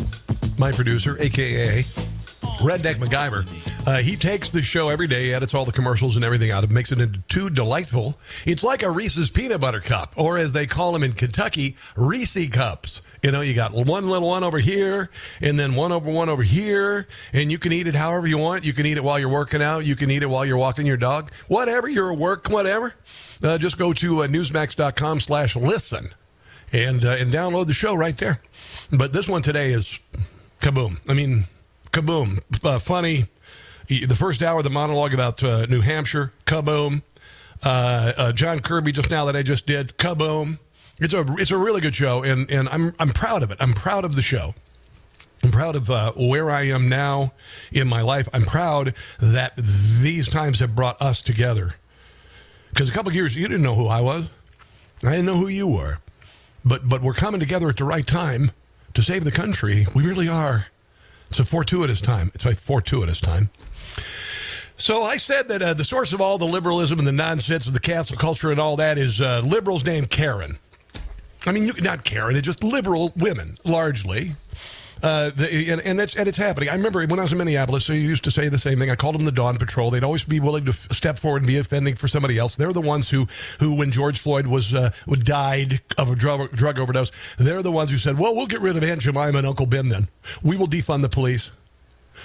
my producer, aka Redneck MacGyver, uh, he takes the show every day, edits all the commercials and everything out of it, makes it into two delightful. It's like a Reese's peanut butter cup, or as they call them in Kentucky, Reese cups. You know, you got one little one over here, and then one over one over here, and you can eat it however you want. You can eat it while you're working out. You can eat it while you're walking your dog. Whatever, you're at work, whatever. Uh, just go to uh, newsmax.com slash listen and, uh, and download the show right there. But this one today is kaboom. I mean, kaboom. Uh, funny. The first hour, the monologue about uh, New Hampshire, kaboom. Uh, uh, John Kirby just now that I just did, kaboom. It's a it's a really good show, and and I'm I'm proud of it. I'm proud of the show. I'm proud of uh, where I am now in my life. I'm proud that these times have brought us together. Because a couple years, you didn't know who I was. I didn't know who you were. But but we're coming together at the right time to save the country. We really are. It's a fortuitous time. It's a fortuitous time. So I said that uh, the source of all the liberalism and the nonsense of the cancel culture and all that is uh, liberals named Karen. I mean, not Karen, it's just liberal women, largely. Uh, the, and, and, that's and it's happening. I remember when I was in Minneapolis, they used to say the same thing. I called them the Dawn Patrol. They'd always be willing to f- step forward and be offending for somebody else. They're the ones who, who when George Floyd was uh, died of a drug, drug overdose, they're the ones who said, "Well, we'll get rid of Aunt Jemima and Uncle Ben. Then we will defund the police."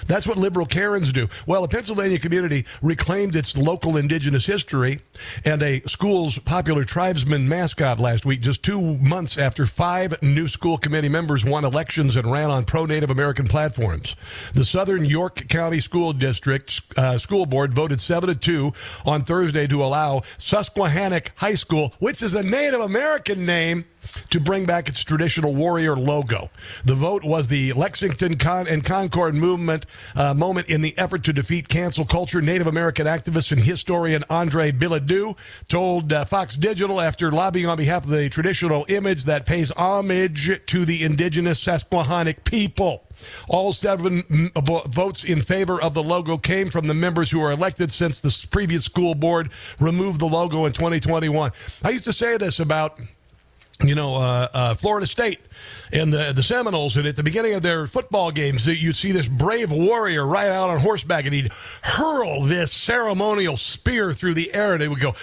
That's what liberal Karens do. Well, a Pennsylvania community reclaimed its local indigenous history and a school's popular tribesman mascot last week, just two months after five new school committee members won elections and ran on pro Native American platforms. The Southern York County School District uh, School Board voted 7 to 2 on Thursday to allow Susquehannock High School, which is a Native American name, to bring back its traditional warrior logo. The vote was the Lexington Con- and Concord movement uh, moment in the effort to defeat cancel culture. Native American activist and historian Andre Bilodeau told uh, Fox Digital after lobbying on behalf of the traditional image that pays homage to the indigenous Susquehannock people. All seven votes in favor of the logo came from the members who were elected since the previous school board removed the logo in 2021. I used to say this about you know, uh, uh, Florida State and the the Seminoles, and at the beginning of their football games, you'd see this brave warrior ride out on horseback, and he'd hurl this ceremonial spear through the air, and it would go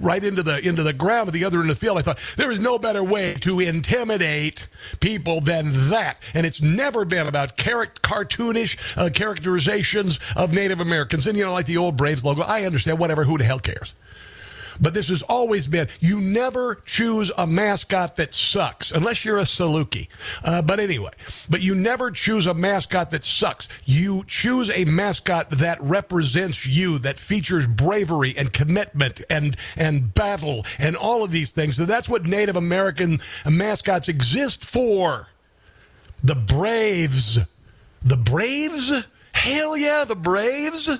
right into the into the ground at the other end of the field. I thought there is no better way to intimidate people than that, and it's never been about cartoonish uh, characterizations of Native Americans. And you know, like the old Braves logo, I understand. Whatever, who the hell cares? But this has always been you never choose a mascot that sucks unless you're a Saluki. Uh, but anyway, but you never choose a mascot that sucks. You choose a mascot that represents you, that features bravery and commitment and and battle and all of these things. So that's what Native American mascots exist for. The Braves. The Braves? Hell yeah, the Braves.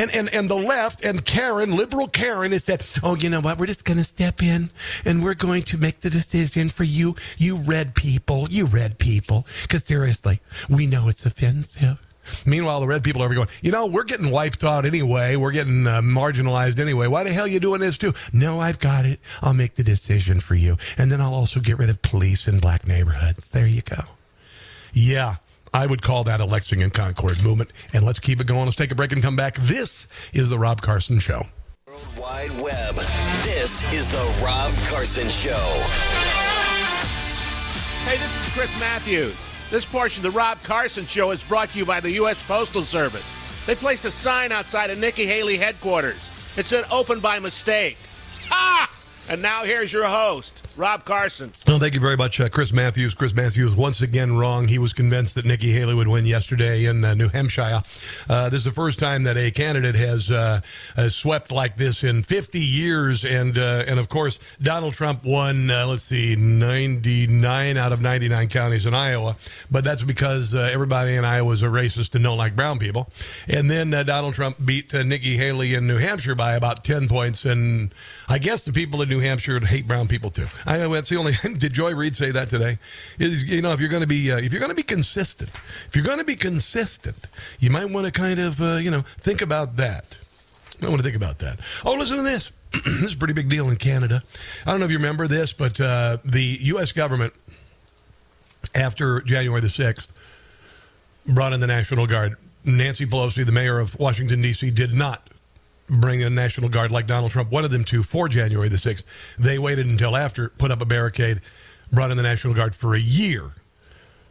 And, and, and the left and Karen, liberal Karen, has said, oh, you know what? We're just going to step in and we're going to make the decision for you, you red people, you red people. Because seriously, we know it's offensive. Meanwhile, the red people are going, you know, we're getting wiped out anyway. We're getting uh, marginalized anyway. Why the hell are you doing this too? No, I've got it. I'll make the decision for you. And then I'll also get rid of police in black neighborhoods. There you go. Yeah, I would call that a Lexington Concord movement. And let's keep it going. Let's take a break and come back. This is the Rob Carson Show. World Wide Web. This is the Rob Carson Show. Hey, this is Chris Matthews. This portion of the Rob Carson Show is brought to you by the U.S. Postal Service. They placed a sign outside of Nikki Haley headquarters. It said open by mistake. Ha! And now here's your host, Rob Carson. Well, thank you very much, uh, Chris Matthews. Chris Matthews once again wrong. He was convinced that Nikki Haley would win yesterday in uh, New Hampshire. Uh, this is the first time that a candidate has, uh, has swept like this in 50 years, and uh, and of course Donald Trump won. Uh, let's see, 99 out of 99 counties in Iowa, but that's because everybody in Iowa is a racist and don't like brown people. And then Donald Trump beat Nikki Haley in New Hampshire by about 10 points, and I guess the people in New Hampshire hate brown people too. I know that's the only. Did Joy Reid say that today? Is you know if you're going to be uh, if you're going to be consistent, if you're going to be consistent, you might want to kind of uh, you know think about that. I want to think about that. Oh, listen to this. this is a pretty big deal in Canada. I don't know if you remember this, but uh, the U.S. government, after January the 6th, brought in the National Guard. Nancy Pelosi, the mayor of Washington, D.C., did not bring a National Guard like Donald Trump wanted them to for January the 6th. They waited until after, put up a barricade, brought in the National Guard for a year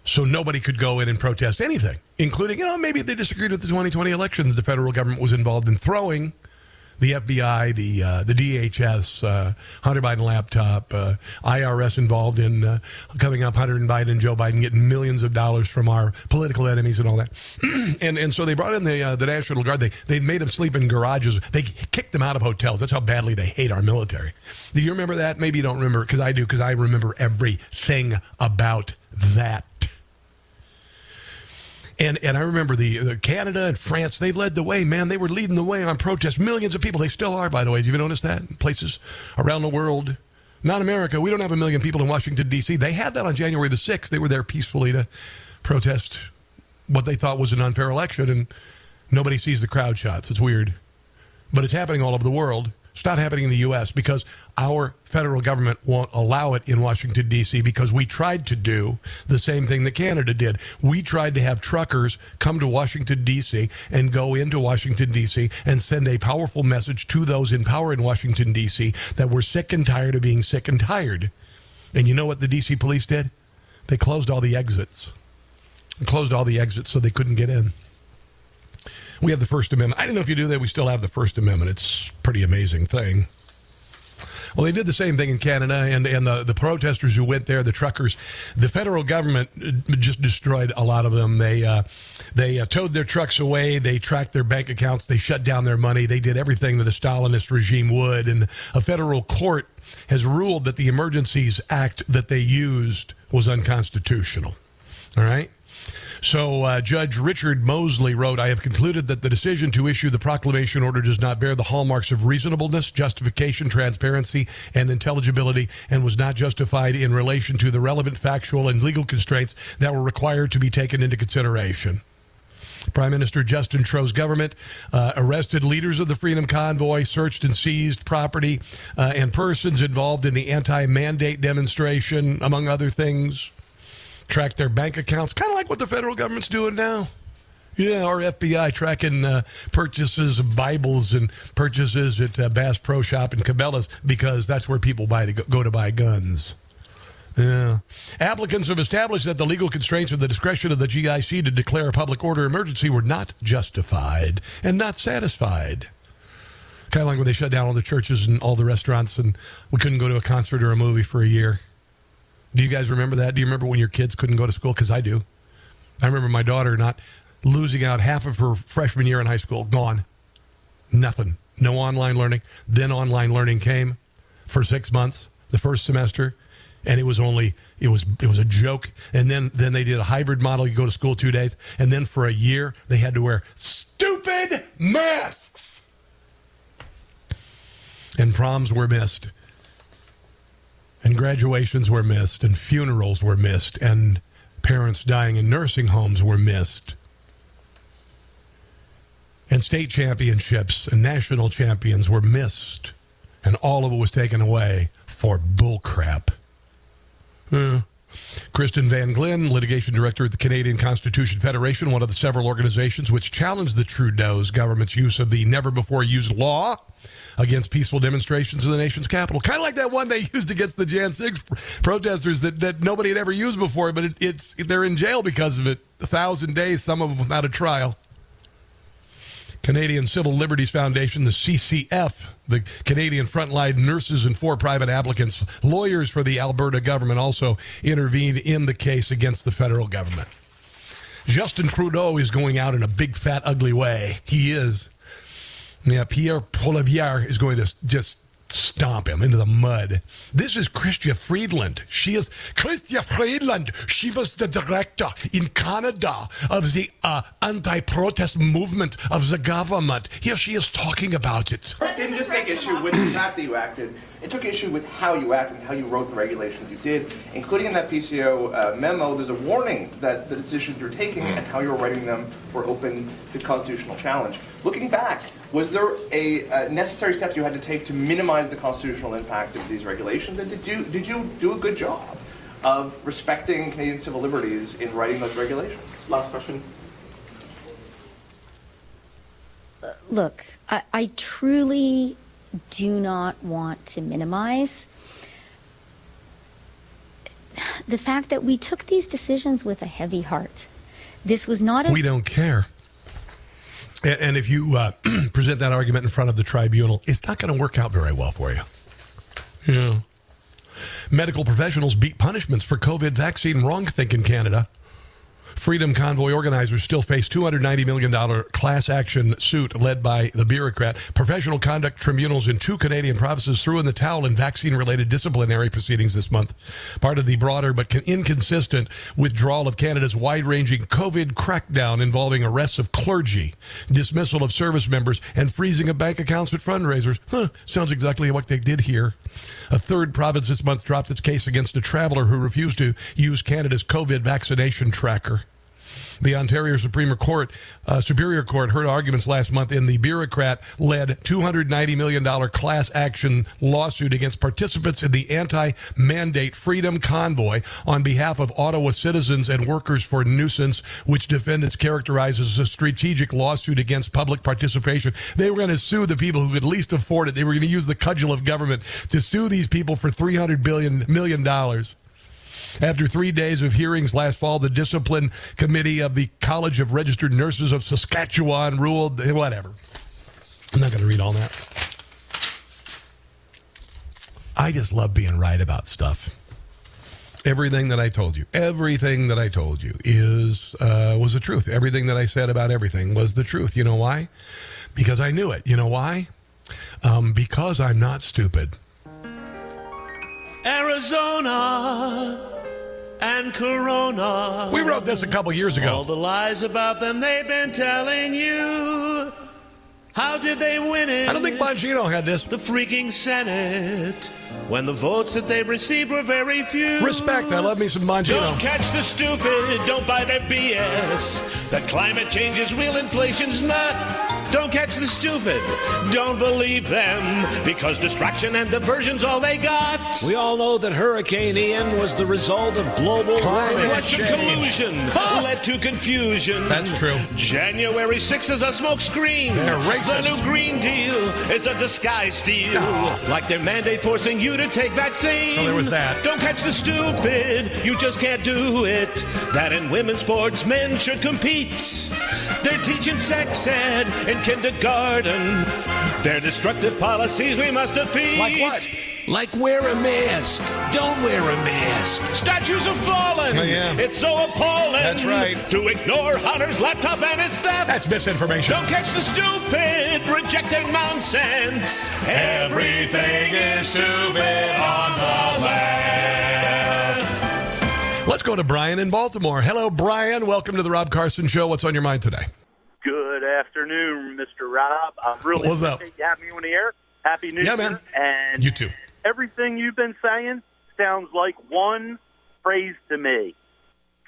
so nobody could go in and protest anything, including, you know, maybe they disagreed with the 2020 election that the federal government was involved in throwing the FBI, the uh, the DHS, uh, Hunter Biden laptop, uh, IRS involved in uh, coming up Hunter Biden and Joe Biden getting millions of dollars from our political enemies and all that. and and so they brought in the uh, the National Guard. They they made them sleep in garages. They kicked them out of hotels. That's how badly they hate our military. Do you remember that? Maybe you don't remember because I do because I remember everything about that. And and I remember the, the, Canada and France, they led the way, man. They were leading the way on protests. Millions of people. They still are, by the way. Have you noticed that? Places around the world. Not America. We don't have a million people in Washington, D.C. They had that on January the 6th. They were there peacefully to protest what they thought was an unfair election, and nobody sees the crowd shots. It's weird. But it's happening all over the world. It's not happening in the U.S. because our federal government won't allow it in Washington, D.C., because we tried to do the same thing that Canada did. We tried to have truckers come to Washington, D.C., and go into Washington, D.C., and send a powerful message to those in power in Washington, D.C., that we're sick and tired of being sick and tired. And you know what the D.C. police did? They closed all the exits. closed all the exits so they couldn't get in. We have the First Amendment. I don't know if you do that. We still have the First Amendment. It's a pretty amazing thing. Well, they did the same thing in Canada, and, and the, the protesters who went there, the truckers, the federal government just destroyed a lot of them. They uh, they uh, towed their trucks away, they tracked their bank accounts, they shut down their money, they did everything that a Stalinist regime would. And a federal court has ruled that the Emergencies Act that they used was unconstitutional. All right? So uh, Judge Richard Mosley wrote, I have concluded that the decision to issue the proclamation order does not bear the hallmarks of reasonableness, justification, transparency, and intelligibility, and was not justified in relation to the relevant factual and legal constraints that were required to be taken into consideration. Prime Minister Justin Trudeau's government uh, arrested leaders of the Freedom Convoy, searched and seized property uh, and persons involved in the anti mandate demonstration, among other things track their bank accounts, kind of like what the federal government's doing now. Yeah, our FBI tracking uh, purchases of Bibles and purchases at uh, Bass Pro Shop and Cabela's because that's where people buy to go, go to buy guns. Yeah. Applicants have established that the legal constraints of the discretion of the GIC to declare a public order emergency were not justified and not satisfied. Kind of like when they shut down all the churches and all the restaurants and we couldn't go to a concert or a movie for a year. Do you guys remember that? Do you remember when your kids couldn't go to school? Because I do. I remember my daughter not losing out half of her freshman year in high school, gone. Nothing. No online learning. Then online learning came for six months, the first semester, and it was only it was it was a joke. And then then they did a hybrid model. You go to school two days, and then for a year they had to wear stupid masks. And proms were missed and graduations were missed, and funerals were missed, and parents dying in nursing homes were missed. And state championships and national champions were missed, and all of it was taken away for bullcrap. Uh, Kristen Van Geyn, litigation director at the Canadian Constitution Federation, one of the several organizations which challenged the Trudeau's government's use of the never before used law against peaceful demonstrations in the nation's capital. Kind of like that one they used against the Jan 6 protesters that, that nobody had ever used before, but it, it's they're in jail because of it. A thousand days, some of them without a trial. Canadian Civil Liberties Foundation, the CCF, the Canadian Frontline Nurses and four private applicants, lawyers for the Alberta government also intervened in the case against the federal government. Justin Trudeau is going out in a big, fat, ugly way. He is. Yeah, Pierre Poilievre is going to just stomp him into the mud. This is Chrystia Freeland. She is Chrystia Freeland. She was the director in Canada of the uh, anti-protest movement of the government. Here she is talking about it. It didn't just take issue with the fact that you acted. It took issue with how you acted and how you wrote the regulations you did, including in that PCO uh, memo. There's a warning that the decisions you're taking and how you're writing them were open to constitutional challenge. Looking back, Was there a, a necessary step you had to take to minimize the constitutional impact of these regulations? And did you did you do a good job of respecting Canadian civil liberties in writing those regulations? Last question. Uh, look, I, I truly do not want to minimize the fact that we took these decisions with a heavy heart. This was not a. We don't care. And, and if you uh, present that argument in front of the tribunal, it's not going to work out very well for you. Yeah. Medical professionals beat punishments for COVID vaccine wrong think in Canada. Freedom Convoy organizers still face $290 million class action suit led by the bureaucrat. Professional conduct tribunals in two Canadian provinces threw in the towel in vaccine related disciplinary proceedings this month. Part of the broader but inconsistent withdrawal of Canada's wide ranging COVID crackdown involving arrests of clergy, dismissal of service members, and freezing of bank accounts at fundraisers. Huh, sounds exactly what they did here. A third province this month dropped its case against a traveler who refused to use Canada's COVID vaccination tracker. The Ontario Supreme Court, uh, Superior Court heard arguments last month in the bureaucrat-led $290 million class action lawsuit against participants in the anti-mandate Freedom Convoy on behalf of Ottawa citizens and workers for nuisance, which defendants characterized as a strategic lawsuit against public participation. They were going to sue the people who could least afford it. They were going to use the cudgel of government to sue these people for $300 billion, million dollars. After three days of hearings last fall, the discipline committee of the College of Registered Nurses of Saskatchewan ruled whatever. I'm not going to read all that. I just love being right about stuff. Everything that I told you, everything that I told you is uh, was the truth. Everything that I said about everything was the truth. You know why? Because I knew it. You know why? Um, because I'm not stupid. Arizona and Corona. We wrote this a couple years ago. All the lies about them they've been telling you. How did they win it? I don't think Bongino had this. The freaking Senate. When the votes that they received were very few. Respect. I love me some Bongino. Don't catch the stupid. Don't buy their BS. That climate change is real, inflation's not. Don't catch the stupid. Don't believe them because distraction and diversion's all they got. We all know that Hurricane Ian was the result of global warming. Russian collusion ah! led to confusion. That's true. January 6th is a smokescreen. The new Green Deal is a disguise deal. Ah. Like their mandate forcing you to take vaccine. So there was that. Don't catch the stupid. You just can't do it. That in women's sports, men should compete. They're teaching sex ed in kindergarten. Their destructive policies we must defeat. Like what? Like wear a mask. Don't wear a mask. Statues have fallen. Oh, yeah. It's so appalling. That's right. To ignore Hunter's laptop and his theft. That's misinformation. Don't catch the stupid. Reject their nonsense. Everything is stupid on the left. Let's go to Brian in Baltimore. Hello, Brian. Welcome to the Rob Carson Show. What's on your mind today? Afternoon, Mr. Rob. I'm really What's up? appreciate you having me on the air. Happy New Yeah, Year. man. And You too. everything you've been saying sounds like one phrase to me.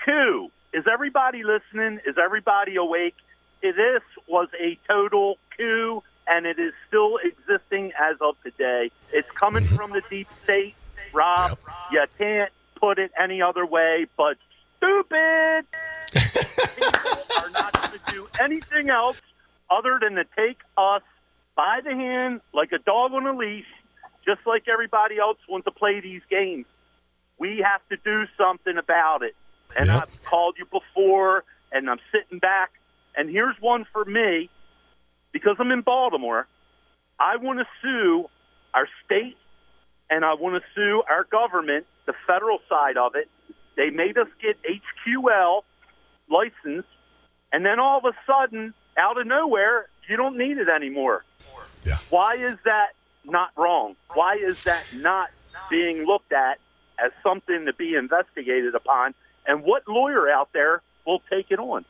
Coup. Is everybody listening? Is everybody awake? This was a total coup, and it is still existing as of today. It's coming mm-hmm. from the deep state, Rob. You can't put it any other way but stupid. People are not going to do anything else other than to take us by the hand like a dog on a leash, just like everybody else wants to play these games. We have to do something about it. And Yep. I've called you before, and I'm sitting back. And here's one for me because I'm in Baltimore. I want to sue our state and I want to sue our government, the federal side of it. They made us get HQL license, and then all of a sudden, out of nowhere, you don't need it anymore. Yeah. Why is that not wrong? Why is that not being looked at as something to be investigated upon? And what lawyer out there will take it on?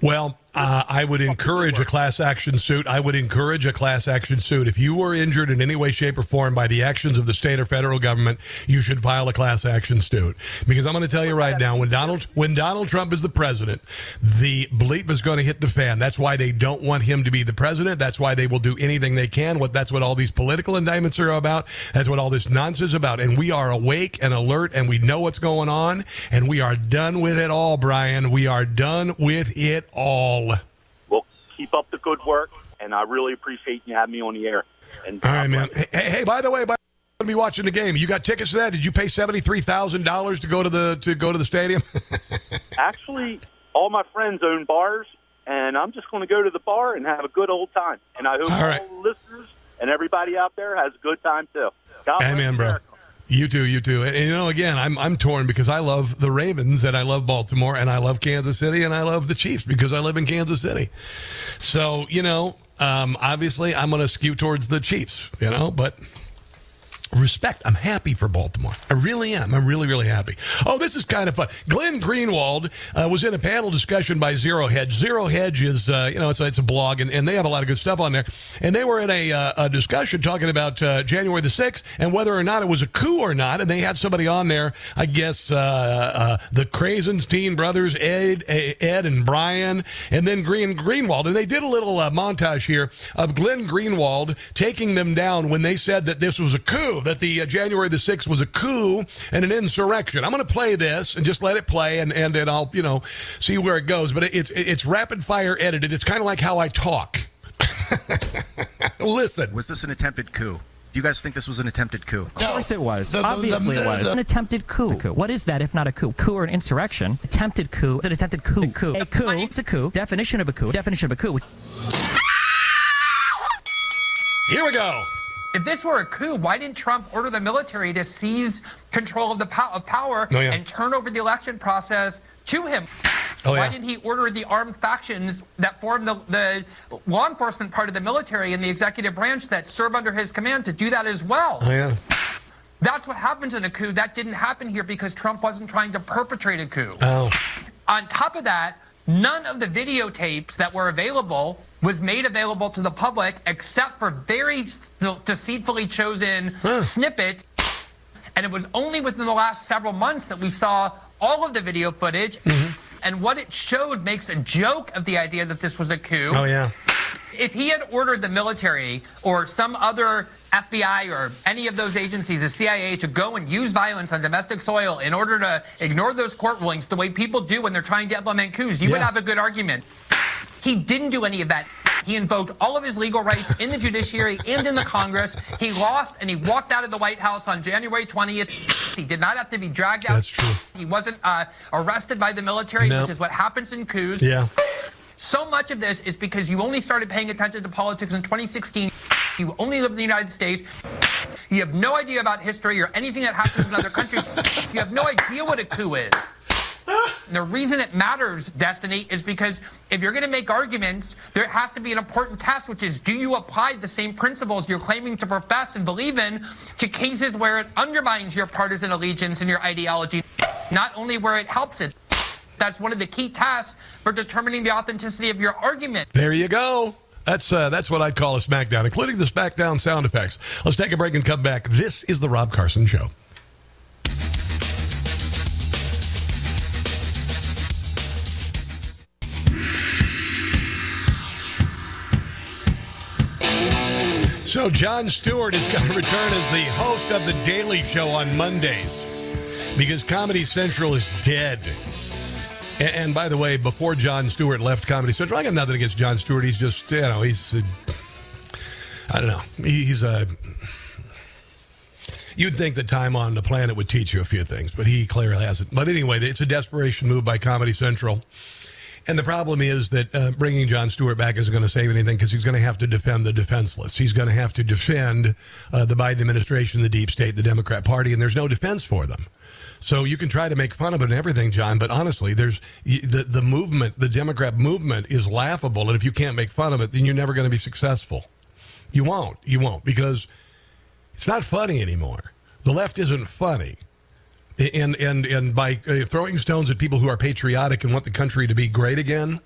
Well, Uh, I would encourage a class action suit. I would encourage a class action suit. If you were injured in any way, shape, or form by the actions of the state or federal government, you should file a class action suit. Because I'm going to tell you right now, when Donald when Donald Trump is the president, the bleep is going to hit the fan. That's why they don't want him to be the president. That's why they will do anything they can. What that's what all these political indictments are about. That's what all this nonsense is about. And we are awake and alert, and we know what's going on, and we are done with it all, Brian. We are done with it all. Well, keep up the good work, and I really appreciate you having me on the air. And All right, uh, man. Hey, hey, by the way, by going to be watching the game. You got tickets to that? Did you pay seventy three thousand dollars to go to the to go to the stadium? actually, all my friends own bars, and I'm just going to go to the bar and have a good old time. And I hope All all, right. the listeners and everybody out there has a good time too. God Amen, bro. You too, you too. And, you know, again, I'm I'm torn because I love the Ravens and I love Baltimore and I love Kansas City and I love the Chiefs because I live in Kansas City. So you know, um, obviously, I'm going to skew towards the Chiefs. You know, but respect. I'm happy for Baltimore. I really am. I'm really, really happy. Oh, this is kind of fun. Glenn Greenwald uh, was in a panel discussion by Zero Hedge. Zero Hedge is, uh, you know, it's a, it's a blog, and, and they have a lot of good stuff on there. And they were in a, uh, a discussion talking about uh, January the 6th and whether or not it was a coup or not. And they had somebody on there, I guess, uh, uh, the Krassenstein brothers, Ed, Ed and Brian, and then Green Greenwald. And they did a little montage here of Glenn Greenwald taking them down when they said that this was a coup that the uh, January the 6th was a coup and an insurrection. I'm going to play this and just let it play and, and then I'll, you know, see where it goes. But it, it's, it's rapid fire edited. It's kind of like how I talk. Listen. Was this an attempted coup? Do you guys think this was an attempted coup? Of course it was. The- the- Obviously the- it was. an attempted coup. What is that if not a coup? Coup or an insurrection? Attempted coup. It's an attempted coup. A coup. A coup. It's a coup. Definition of a coup. Definition of a coup. Here we go. If this were a coup, why didn't Trump order the military to seize control of the pow- of power Oh, yeah. and turn over the election process to him? Oh, why yeah. didn't he order the armed factions that form the, the law enforcement part of the military and the executive branch that serve under his command to do that as well? Oh, yeah. That's what happens in a coup. That didn't happen here because Trump wasn't trying to perpetrate a coup. Oh. On top of that, none of the videotapes that were available was made available to the public except for very deceitfully chosen snippets. And it was only within the last several months that we saw all of the video footage. Mm-hmm. And what it showed makes a joke of the idea that this was a coup. Oh, yeah. If he had ordered the military or some other FBI or any of those agencies, the CIA, to go and use violence on domestic soil in order to ignore those court rulings the way people do when they're trying to implement coups, you would have a good argument. He didn't do any of that. He invoked all of his legal rights in the judiciary and in the Congress. He lost and he walked out of the White House on January 20th. He did not have to be dragged out. That's true. He wasn't uh, arrested by the military, which is what happens in coups. Yeah. So much of this is because you only started paying attention to politics in 2016. You only live in the United States. You have no idea about history or anything that happens in other countries. You have no idea what a coup is. The reason it matters, Destiny, is because if you're going to make arguments, there has to be an important test, which is do you apply the same principles you're claiming to profess and believe in to cases where it undermines your partisan allegiance and your ideology, not only where it helps it. That's one of the key tests for determining the authenticity of your argument. There you go. That's uh, that's what I'd call a SmackDown, including the SmackDown sound effects. Let's take a break and come back. This is the Rob Carson Show. So Jon Stewart is going to return as the host of the Daily Show on Mondays because Comedy Central is dead. And, and by the way, before Jon Stewart left Comedy Central, I got nothing against Jon Stewart. He's just, you know, he's, uh, I don't know, He- he's a. You'd think that time on the planet would teach you a few things, but he clearly hasn't. But anyway, it's a desperation move by Comedy Central. And the problem is that uh, bringing Jon Stewart back isn't going to save anything because he's going to have to defend the defenseless. He's going to have to defend uh, the Biden administration, the deep state, the Democrat Party, and there's no defense for them. So you can try to make fun of it and everything, Jon, but honestly, there's the the movement, the Democrat movement, is laughable, and if you can't make fun of it, then you're never going to be successful. You won't. You won't because it's not funny anymore. The left isn't funny. And and and by uh, throwing stones at people who are patriotic and want the country to be great again,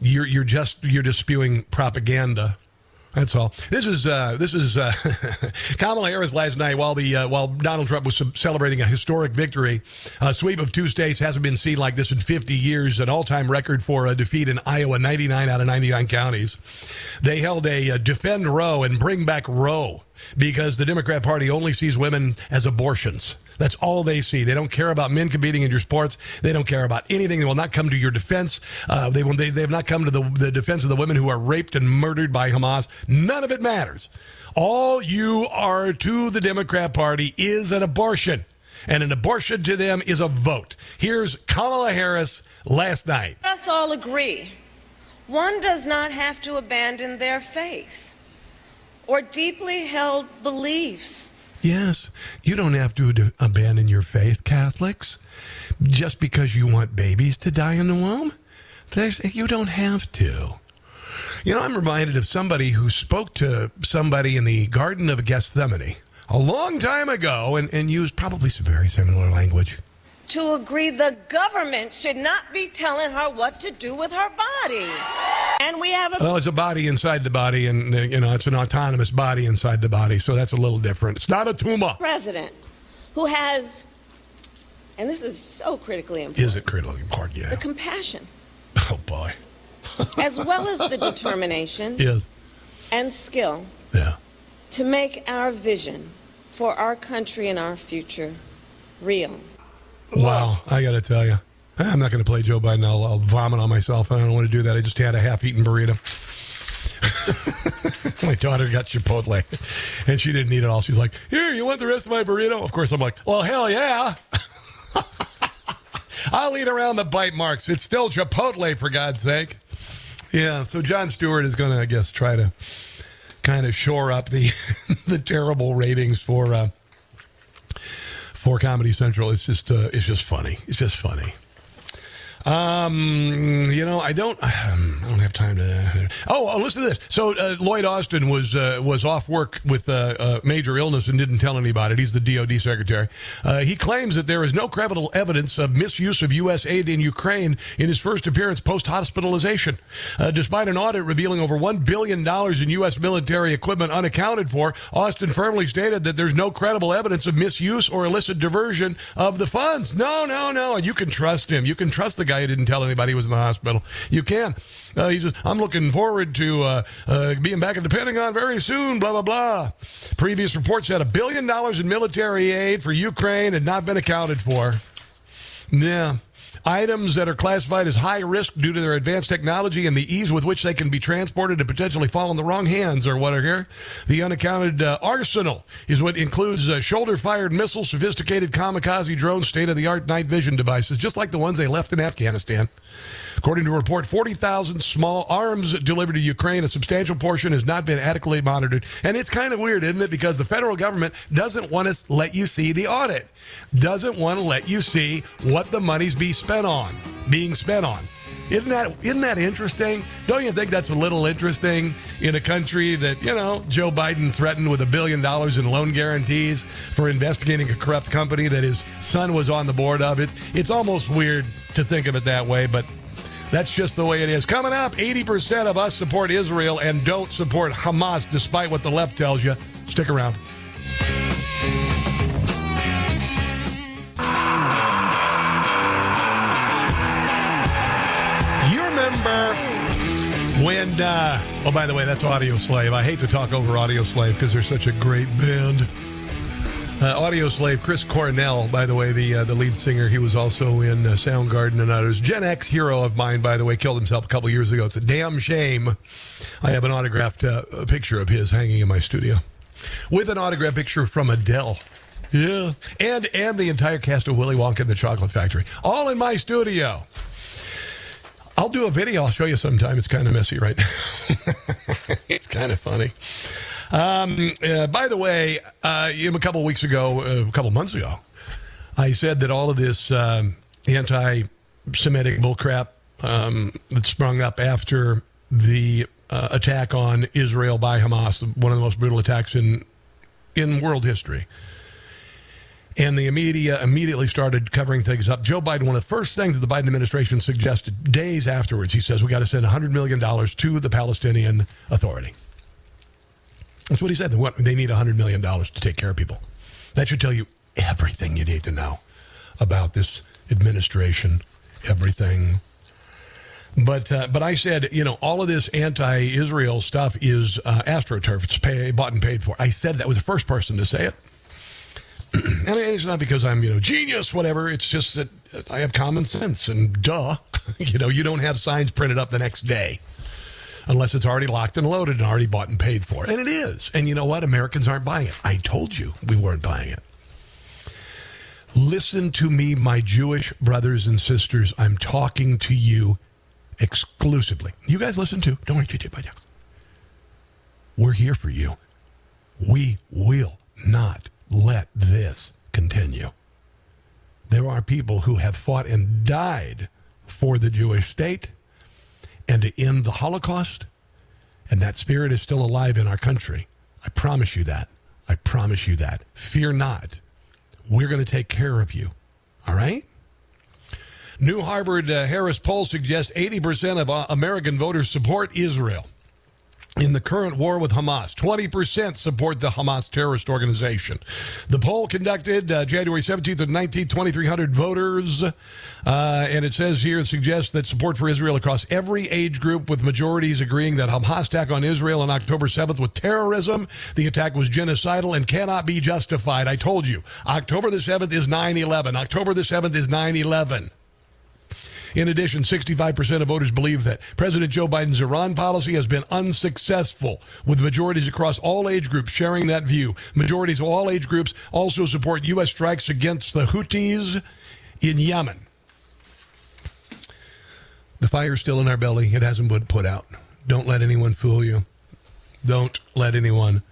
you're you're just you're just spewing propaganda. That's all. This is uh, this is uh, Kamala Harris last night while the uh, while Donald Trump was celebrating a historic victory. A sweep of two states hasn't been seen like this in 50 years. An all time record for a defeat in Iowa, 99 out of 99 counties. They held a, a defend Roe and bring back Roe because the Democrat Party only sees women as abortions. That's all they see. They don't care about men competing in your sports. They don't care about anything. They will not come to your defense. Uh, they, will, they, they have not come to the, the defense of the women who are raped and murdered by Hamas. None of it matters. All you are to the Democrat Party is an abortion. And an abortion to them is a vote. Here's Kamala Harris last night. Let us all agree one does not have to abandon their faith or deeply held beliefs Yes, you don't have to abandon your faith, Catholics, just because you want babies to die in the womb. There's, you don't have to. You know, I'm reminded of somebody who spoke to somebody in the Garden of Gethsemane a long time ago and, and used probably some very similar language to agree the government should not be telling her what to do with her body. And we have a. Well, it's a body inside the body, and, uh, you know, it's an autonomous body inside the body, so that's a little different. It's not a tumor. President who has, and this is so critically important. Is it critically important? Yeah. The compassion. Oh, boy. as well as the determination. Yes. And skill. Yeah. To make our vision for our country and our future real. Wow, I got to tell you, I'm not going to play Joe Biden. I'll, I'll, vomit on myself. I don't want to do that. I just had a half-eaten burrito. my daughter got Chipotle, and she didn't eat it all. She's like, "Here, you want the rest of my burrito?" Of course, I'm like, "Well, hell yeah." I'll eat around the bite marks. It's still Chipotle, for God's sake. Yeah, so Jon Stewart is going to, I guess, try to kind of shore up the the terrible ratings for uh, for Comedy Central. It's just uh, it's just funny. It's just funny. Um, you know, I don't, I don't have time to. Oh, oh listen to this. So uh, Lloyd Austin was uh, was off work with uh, uh major illness and didn't tell anybody. He's the DoD secretary. Uh, he claims that there is no credible evidence of misuse of U.S. aid in Ukraine in his first appearance post hospitalization, despite an audit revealing over one billion dollars in U.S. military equipment unaccounted for. Austin firmly stated that there's no credible evidence of misuse or illicit diversion of the funds. No, no, no. And you can trust him. You can trust the guy guy who didn't tell anybody he was in the hospital. You can. Uh, he says, I'm looking forward to uh, uh, being back at the Pentagon very soon, blah, blah, blah. Previous reports said a billion dollars in military aid for Ukraine had not been accounted for. Yeah. Items that are classified as high risk due to their advanced technology and the ease with which they can be transported and potentially fall in the wrong hands are what are here. The unaccounted uh, arsenal is what includes uh, shoulder fired missiles, sophisticated kamikaze drones, state of the art night vision devices, just like the ones they left in Afghanistan. According to a report, 40,000 small arms delivered to Ukraine. A substantial portion has not been adequately monitored. And it's kind of weird, isn't it? Because the federal government doesn't want to let you see the audit, doesn't want to let you see what the money's be spent on, being spent on. Isn't that isn't that interesting? Don't you think that's a little interesting in a country that you know Joe Biden threatened with a billion dollars in loan guarantees for investigating a corrupt company that his son was on the board of? It it's almost weird to think of it that way, but that's just the way it is. Coming up, 80% of us support Israel and don't support Hamas, despite what the left tells you. Stick around. You remember when, uh, oh, by the way, that's Audioslave. I hate to talk over Audioslave because they're such a great band. Uh, Audioslave, Chris Cornell, by the way, the uh, the lead singer, he was also in uh, Soundgarden and others. Gen X hero of mine, by the way, killed himself a couple years ago. It's a damn shame. I have an autographed uh, picture of his hanging in my studio with an autographed picture from Adele. Yeah, and and the entire cast of Willy Wonka and the Chocolate Factory, all in my studio. I'll do a video. I'll show you sometime. It's kind of messy right now. it's kind of funny. Um, uh, by the way, uh, a couple weeks ago, uh, a couple months ago, I said that all of this um, anti-Semitic bullcrap um, that sprung up after the uh, attack on Israel by Hamas, one of the most brutal attacks in in world history. And the media immediately started covering things up. Joe Biden, one of the first things that the Biden administration suggested days afterwards, he says, we got to send $100 million to the Palestinian Authority. That's what he said. They, need $100 million to take care of people. That should tell you everything you need to know about this administration, everything. But uh, but I said, you know, all of this anti-Israel stuff is uh, astroturf. It's pay, bought and paid for. I said that was the first person to say it. and it's not because I'm, you know, genius, whatever. It's just that I have common sense and duh. you know, you don't have signs printed up the next day unless it's already locked and loaded and already bought and paid for. And it is. And you know what? Americans aren't buying it. I told you we weren't buying it. Listen to me, my Jewish brothers and sisters. I'm talking to you exclusively. You guys listen too. Don't worry. We're here for you. We will not let this continue. There are people who have fought and died for the Jewish state and to end the Holocaust, and that spirit is still alive in our country. I promise you that. I promise you that. Fear not. We're going to take care of you. All right? New Harvard uh, Harris poll suggests 80% of uh, American voters support Israel in the current war with Hamas. 20% support the Hamas terrorist organization. The poll conducted uh, January 17th and 19th, 2,300 voters. Uh, and it says here, it suggests that support for Israel across every age group, with majorities agreeing that Hamas attack on Israel on October 7th was terrorism. The attack was genocidal and cannot be justified. I told you, October the 7th is 9 11. October the 7th is 9 11. In addition, 65% of voters believe that President Joe Biden's Iran policy has been unsuccessful, with majorities across all age groups sharing that view. Majorities of all age groups also support U.S. strikes against the Houthis in Yemen. The fire's still in our belly. It hasn't been put out. Don't let anyone fool you. Don't let anyone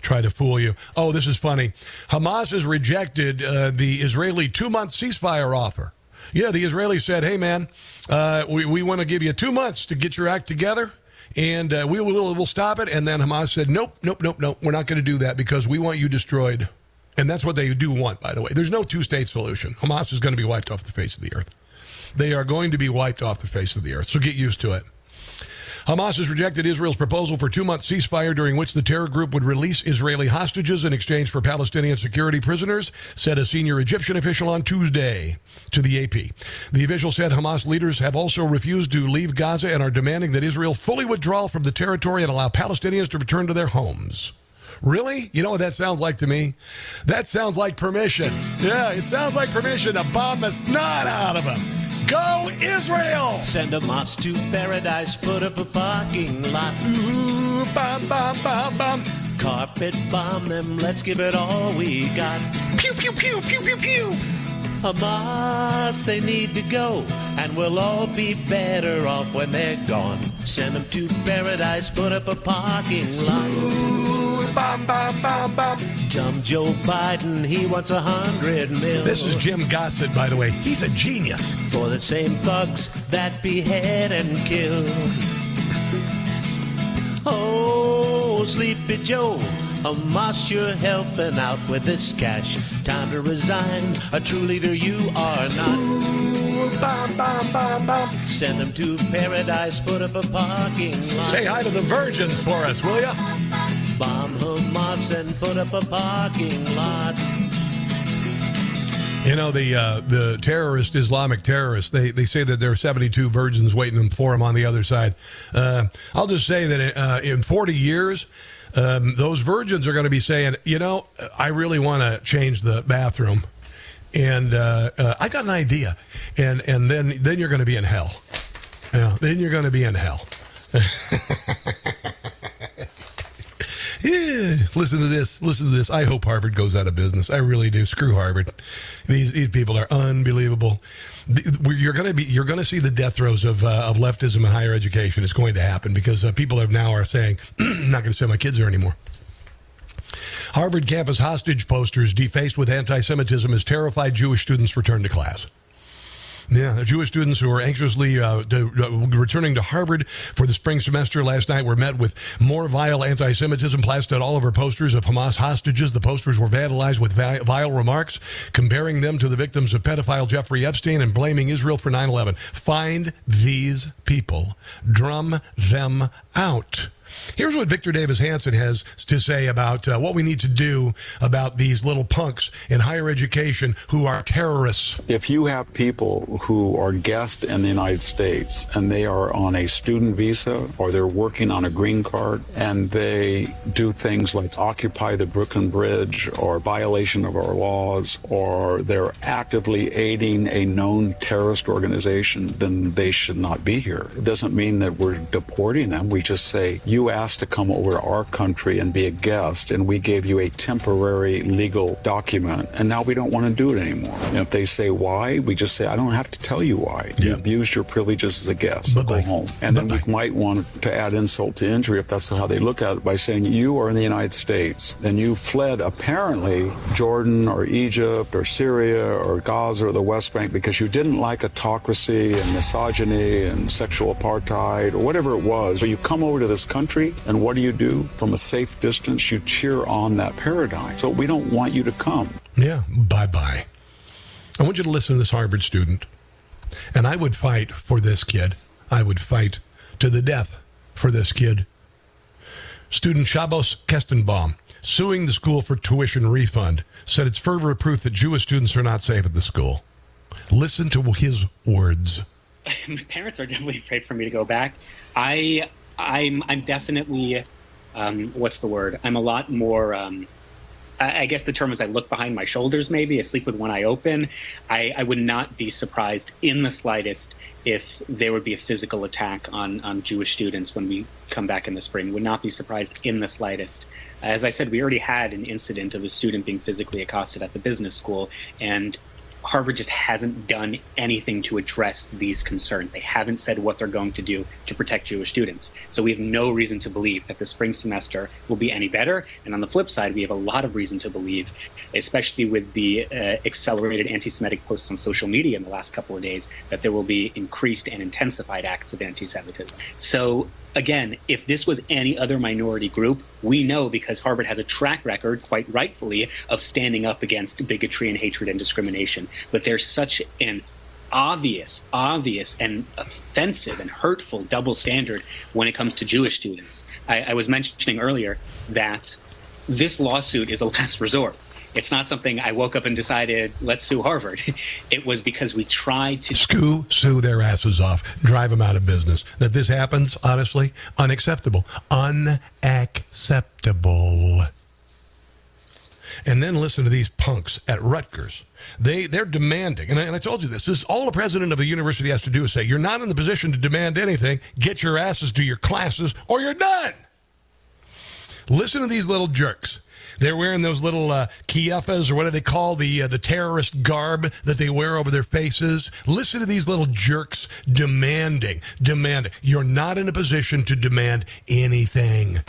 try to fool you. Oh, this is funny. Hamas has rejected uh, the Israeli two month ceasefire offer. Yeah, the Israelis said, hey, man, uh, we, we want to give you two months to get your act together and uh, we will we'll stop it. And then Hamas said, nope, nope, nope, nope. We're not going to do that because we want you destroyed. And that's what they do want, by the way. There's no two state solution. Hamas is going to be wiped off the face of the earth. They are going to be wiped off the face of the earth. So get used to it. Hamas has rejected Israel's proposal for two month ceasefire during which the terror group would release Israeli hostages in exchange for Palestinian security prisoners, said a senior Egyptian official on Tuesday to the AP. The official said Hamas leaders have also refused to leave Gaza and are demanding that Israel fully withdraw from the territory and allow Palestinians to return to their homes. Really? You know what that sounds like to me? That sounds like permission. Yeah, it sounds like permission to bomb the snot out of them. Go Israel! Send Hamas to paradise, put up a parking lot. Ooh, bam, bam, bam, bam. Carpet bomb them, let's give it all we got. Pew, pew, pew, pew, pew, pew. Hamas, they need to go, and we'll all be better off when they're gone. Send them to paradise, put up a parking lot. Ooh, bam, bam, bam, bam. Dumb Joe Biden, he wants a hundred mil. This is Jim Gossett, by the way. He's a genius. For the same thugs that behead and kill. Oh, Sleepy Joe, Hamas, you're helping out with this cash. Time to resign. A true leader you are not. Ooh, bam, bam, bam. Send them to paradise, put up a parking lot. Say hi to the virgins for us, will ya? Bomb Hamas and put up a parking lot. You know the uh, the terrorist Islamic terrorists. They they say that there are 72 virgins waiting for them on the other side. Uh, I'll just say that uh, in 40 years, um, those virgins are going to be saying, you know, I really want to change the bathroom, and uh, uh, I got an idea, and and then then you're going to be in hell. Yeah, then you're going to be in hell. Yeah, listen to this. Listen to this. I hope Harvard goes out of business. I really do. Screw Harvard. These these people are unbelievable. You're going to be you're going to see the death throes of uh, of leftism in higher education. It's going to happen because uh, people are now are saying, "I'm not going to send my kids there anymore." Harvard campus hostage posters defaced with anti-Semitism as terrified Jewish students return to class. Yeah, Jewish students who are anxiously uh, to, uh, returning to Harvard for the spring semester last night were met with more vile anti Semitism plastered all over posters of Hamas hostages. The posters were vandalized with vi- vile remarks, comparing them to the victims of pedophile Jeffrey Epstein and blaming Israel for 9 11. Find these people, drum them out. Here's what Victor Davis Hanson has to say about uh, what we need to do about these little punks in higher education who are terrorists. If you have people who are guests in the United States and they are on a student visa or they're working on a green card and they do things like occupy the Brooklyn Bridge or violation of our laws or they're actively aiding a known terrorist organization, then they should not be here. It doesn't mean that we're deporting them. We just say, you asked to come over to our country and be a guest, and we gave you a temporary legal document, and now we don't want to do it anymore. And if they say why, we just say, I don't have to tell you why. You abused your privileges as a guest. So go home. And then we might want to add insult to injury, if that's how they look at it, by saying, You are in the United States, and you fled apparently Jordan or Egypt or Syria or Gaza or the West Bank because you didn't like autocracy and misogyny and sexual apartheid or whatever it was. So you come over to this country, and what do you do? From a safe distance, you cheer on that paradigm. So we don't want you to come. Yeah, bye bye. I want you to listen to this Harvard student. And I would fight for this kid. I would fight to the death for this kid. Student Shabbos Kestenbaum, suing the school for tuition refund, said it's further proof that Jewish students are not safe at the school. Listen to his words. my parents are definitely afraid for me to go back. I, I'm, I'm definitely, um, what's the word? I'm a lot more. Um, I, guess the term is I look behind my shoulders. Maybe I sleep with one eye open. I, I would not be surprised in the slightest if there would be a physical attack on on Jewish students when we come back in the spring. Would not be surprised in the slightest. As I said, we already had an incident of a student being physically accosted at the business school, and Harvard just hasn't done anything to address these concerns. They haven't said what they're going to do to protect Jewish students. So we have no reason to believe that the spring semester will be any better. And on the flip side, we have a lot of reason to believe, especially with the uh, accelerated anti Semitic posts on social media in the last couple of days, that there will be increased and intensified acts of anti Semitism. So again, if this was any other minority group, we know because Harvard has a track record, quite rightfully, of standing up against bigotry and hatred and discrimination. But there's such an obvious, obvious, and offensive and hurtful double standard when it comes to Jewish students. I, I was mentioning earlier that this lawsuit is a last resort. It's not something I woke up and decided, let's sue Harvard. It was because we tried to Sue, sue their asses off, drive them out of business. That this happens, honestly, unacceptable. Unacceptable. And then listen to these punks at Rutgers. They they're demanding, and I, and I told you this. This is all a president of a university has to do is say, "You're not in the position to demand anything. Get your asses to your classes, or you're done." Listen to these little jerks. They're wearing those little uh, kieffas, or what do they call the uh, the terrorist garb that they wear over their faces. Listen to these little jerks demanding, demanding. You're not in a position to demand anything.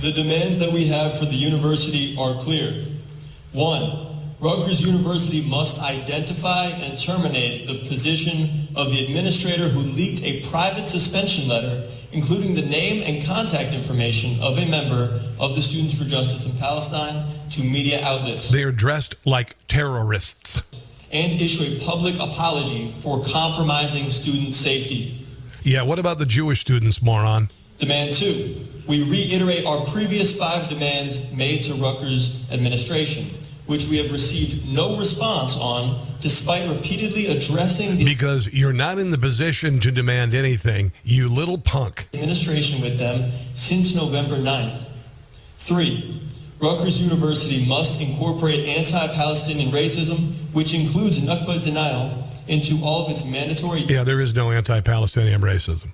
The demands that we have for the university are clear. One, Rutgers University must identify and terminate the position of the administrator who leaked a private suspension letter, including the name and contact information of a member of the Students for Justice in Palestine, to media outlets. They are dressed like terrorists. And issue a public apology for compromising student safety. Yeah, what about the Jewish students, moron? Demand two, we reiterate our previous five demands made to Rutgers administration, which we have received no response on despite repeatedly addressing the Because you're not in the position to demand anything, you little punk. administration with them since November 9th. Three, Rutgers University must incorporate anti-Palestinian racism, which includes Nakba denial, into all of its mandatory Yeah, there is no anti Palestinian racism.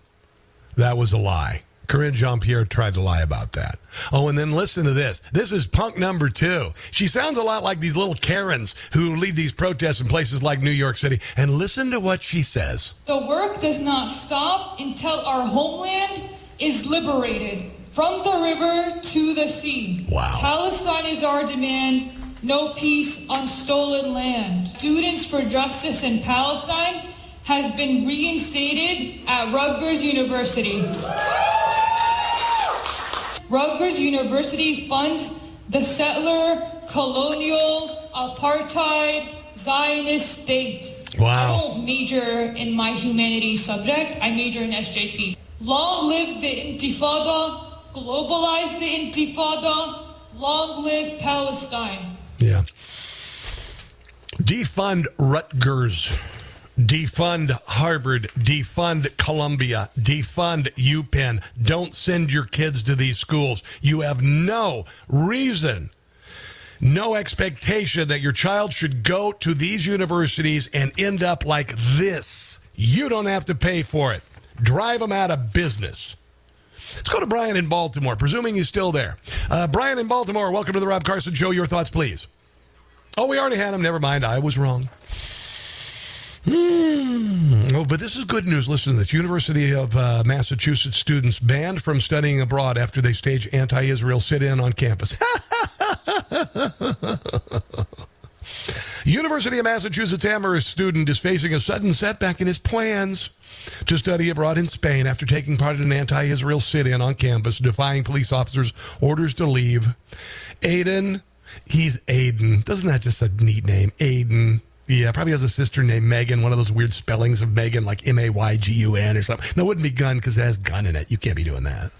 That was a lie. Karine Jean Pierre tried to lie about that. Oh, and then listen to this. This is punk number two. She sounds a lot like these little Karens who lead these protests in places like New York City. And listen to what she says. The work does not stop until our homeland is liberated from the river to the sea. Wow. Palestine is our demand, no peace on stolen land. Students for Justice in Palestine has been reinstated at Rutgers University. Rutgers University funds the settler, colonial, apartheid, Zionist state. Wow. I don't major in my humanities subject. I major in SJP. Long live the Intifada. Globalize the Intifada. Long live Palestine. Yeah. Defund Rutgers. Defund Harvard. Defund Columbia. Defund UPenn. Don't send your kids to these schools. You have no reason, no expectation that your child should go to these universities and end up like this. You don't have to pay for it. Drive them out of business. Let's go to Brian in Baltimore, presuming he's still there. Uh, Brian in Baltimore, welcome to the Rob Carson Show. Your thoughts, please. Oh, we already had him. Never mind. I was wrong. Hmm. Oh, but this is good news. Listen to this. University of uh, Massachusetts students banned from studying abroad after they stage anti-Israel sit-in on campus. University of Massachusetts Amherst student is facing a sudden setback in his plans to study abroad in Spain after taking part in an anti-Israel sit-in on campus, defying police officers' orders to leave. Aiden, he's Aiden. Doesn't that just a neat name? Aiden. Yeah, probably has a sister named Megan, one of those weird spellings of Megan, like M A Y G U N or something. No, it wouldn't be gun because it has gun in it. You can't be doing that.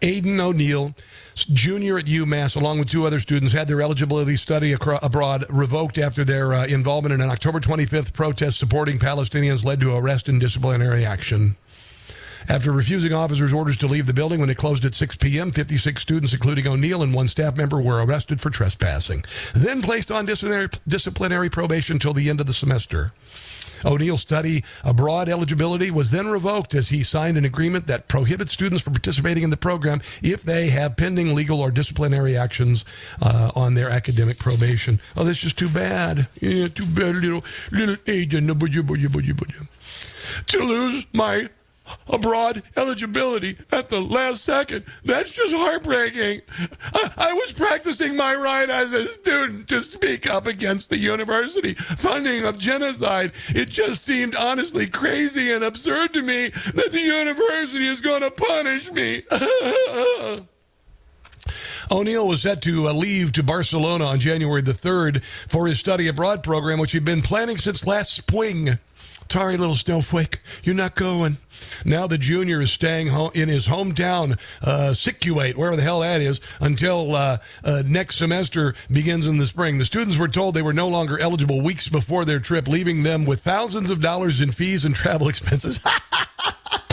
Aiden O'Neill, junior at UMass, along with two other students, had their eligibility study acro- abroad revoked after their uh, involvement in an October 25th protest supporting Palestinians led to arrest and disciplinary action. After refusing officers' orders to leave the building when it closed at 6 p.m., 56 students, including O'Neill and one staff member, were arrested for trespassing, then placed on disciplinary, disciplinary probation until the end of the semester. O'Neill's study abroad eligibility was then revoked as he signed an agreement that prohibits students from participating in the program if they have pending legal or disciplinary actions uh, on their academic probation. Oh, that's just too bad. Yeah, too bad, little little Aiden. To lose my abroad eligibility at the last second. That's just heartbreaking. I, I, was practicing my right as a student to speak up against the university funding of genocide. It just seemed honestly crazy and absurd to me that the university is going to punish me. O'Neill was set to uh, leave to Barcelona on January the 3rd for his study abroad program, which he'd been planning since last spring. Sorry, little snowflake, you're not going. Now the junior is staying home in his hometown, uh, Scituate, wherever the hell that is, until uh, uh, next semester begins in the spring. The students were told they were no longer eligible weeks before their trip, leaving them with thousands of dollars in fees and travel expenses.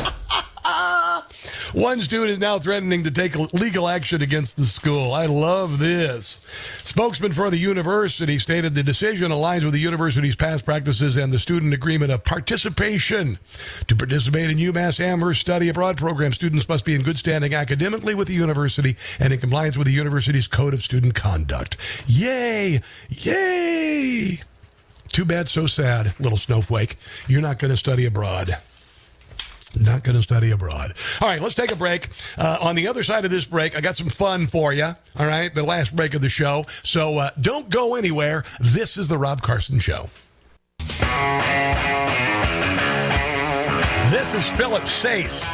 One student is now threatening to take legal action against the school. I love this. Spokesman for the university stated the decision aligns with the university's past practices and the student agreement of participation. To participate in UMass Amherst study abroad program, students must be in good standing academically with the university and in compliance with the university's code of student conduct. Yay! Yay! Too bad, so sad, little snowflake. You're not going to study abroad. Not going to study abroad. All right, let's take a break. Uh, on the other side of this break, I got some fun for you. All right, the last break of the show. So uh, don't go anywhere. This is the Rob Carson Show. This is Philip Sayce.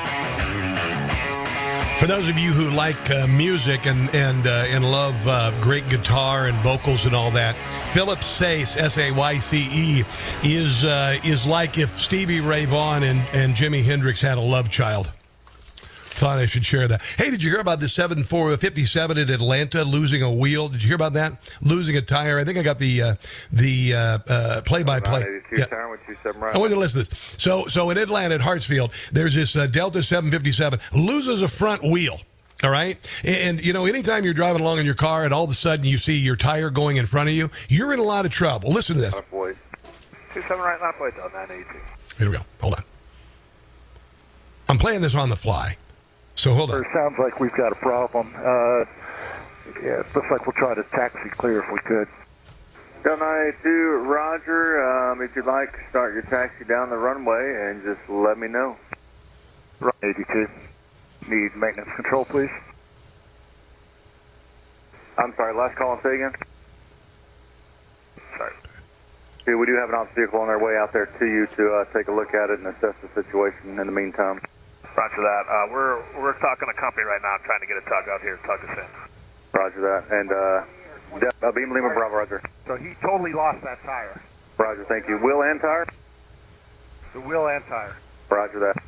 For those of you who like uh, music and and uh, and love uh, great guitar and vocals and all that, Philip Sayce, S A Y C E, is uh, is like if Stevie Ray Vaughan and, and Jimi Hendrix had a love child. Thought I should share that. Hey, did you hear about the 757 in Atlanta losing a wheel? Did you hear about that? Losing a tire. I think I got the uh, the uh, play by play. I want to listen to this. So so in Atlanta at Hartsfield, there's this uh, Delta 757 loses a front wheel. All right. And, you know, anytime you're driving along in your car and all of a sudden you see your tire going in front of you, you're in a lot of trouble. Listen to this. Boys. 27 right, left on 982. Here we go. Hold on. I'm playing this on the fly. So hold on. It sounds like we've got a problem. Uh, yeah, it looks like we'll try to taxi clear if we could. Delta 982, Roger. Um, if you'd like, start your taxi down the runway and just let me know. Run 82. Need maintenance control, please. I'm sorry, last call and say again. Sorry. See, we do have an ops vehicle on their way out there to you to uh, take a look at it and assess the situation in the meantime. Roger that. Uh, we're we're talking to company right now, trying to get a tug out here tug us in. Roger that. And uh, De- uh, Beam Lima Bravo, Roger. So he totally lost that tire, Roger, thank you. Will and tire? the wheel and tire. Roger that.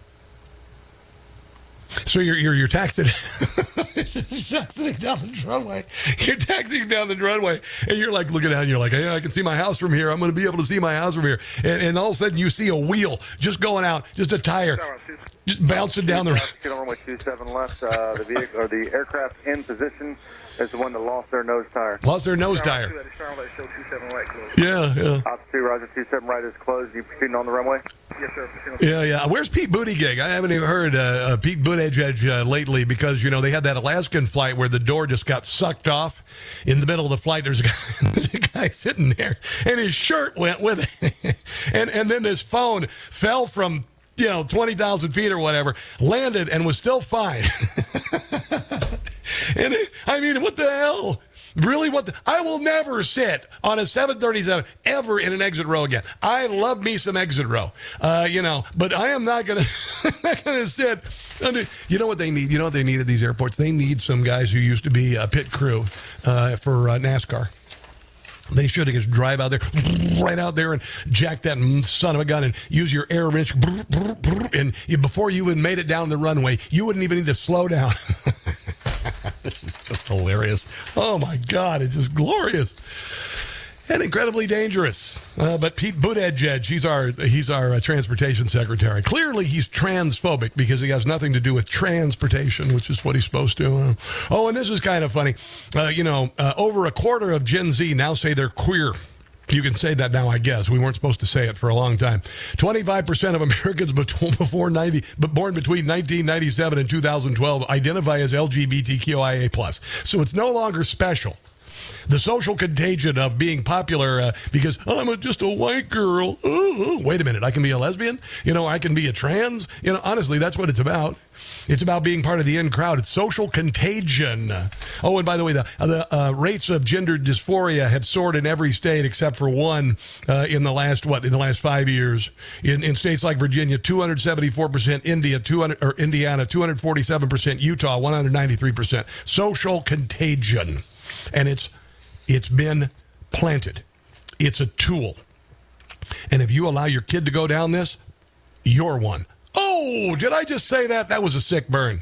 So you're you're you're taxing, taxiing down the runway. You're taxiing down the runway, and you're like looking out, and you're like, hey, I can see my house from here. I'm going to be able to see my house from here. And, and all of a sudden, you see a wheel just going out, just a tire, just bouncing down the. Runway 27 left. Uh, the vehicle or the aircraft in position is the one that lost their nose tire. Lost their nose tire. Yeah, yeah. Ops 2, Roger 27 right is closed. You proceeding on the runway? Yes, sir. Yeah, yeah. Where's Pete Buttigieg? I haven't even heard uh, uh, Pete Buttigieg uh, lately because you know they had that Alaskan flight where the door just got sucked off in the middle of the flight. There's a guy, there's a guy sitting there, and his shirt went with it, and and then this phone fell from you know twenty thousand feet or whatever, landed and was still fine. and I mean, what the hell? Really? What? The, I will never sit on a 737 ever in an exit row again. I love me some exit row, uh, you know, but I am not gonna sit. You know what they need? You know what they need at these airports? They need some guys who used to be a pit crew uh, for uh, NASCAR. They should have just drive out there, right out there, and jack that son of a gun, and use your air wrench, and before you even made it down the runway, you wouldn't even need to slow down. this is just hilarious. Oh my God, it's just glorious and incredibly dangerous. Uh, but Pete Buttigieg, he's our he's our uh, transportation secretary. Clearly, he's transphobic because he has nothing to do with transportation, which is what he's supposed to. Uh, oh, and this is kind of funny. Uh, you know, uh, over a quarter of Gen Z now say they're queer. You can say that now, I guess. We weren't supposed to say it for a long time. 25% of Americans before 90, but born between 1997 and 2012 identify as LGBTQIA+. So it's no longer special. The social contagion of being popular uh, because I'm a, just a white girl. Oh, wait a minute, I can be a lesbian. You know, I can be a trans. You know, honestly, that's what it's about. It's about being part of the in crowd. It's social contagion. Oh, and by the way, the, the uh, rates of gender dysphoria have soared in every state except for one uh, in the last what in the last five years. In, in states like Virginia, 274 percent, India, 200 or Indiana, 247 percent, Utah, 193 percent. Social contagion, and it's it's been planted. It's a tool, and if you allow your kid to go down this, you're one. Oh, did I just say that? That was a sick burn.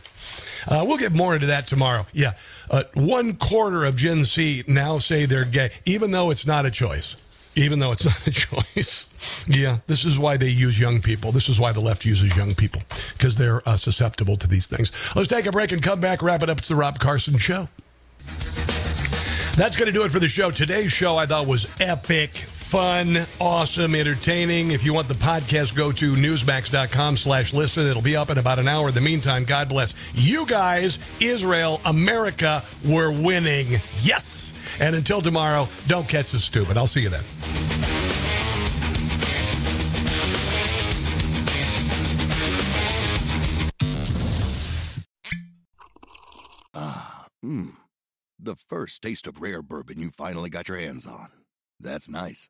Uh, we'll get more into that tomorrow. Yeah. Uh, one quarter of Gen Z now say they're gay, even though it's not a choice. Even though it's not a choice. yeah, this is why they use young people. This is why the left uses young people, because they're uh, susceptible to these things. Let's take a break and come back, wrap it up. It's the Rob Carson Show. That's going to do it for the show. Today's show I thought was epic, fun, awesome, entertaining. If you want the podcast, go to newsmax.com slash listen. It'll be up in about an hour. In the meantime, God bless you guys, Israel, America, we're winning. Yes. And until tomorrow, don't catch the stupid. I'll see you then. Mmm. The first taste of rare bourbon you finally got your hands on. That's nice.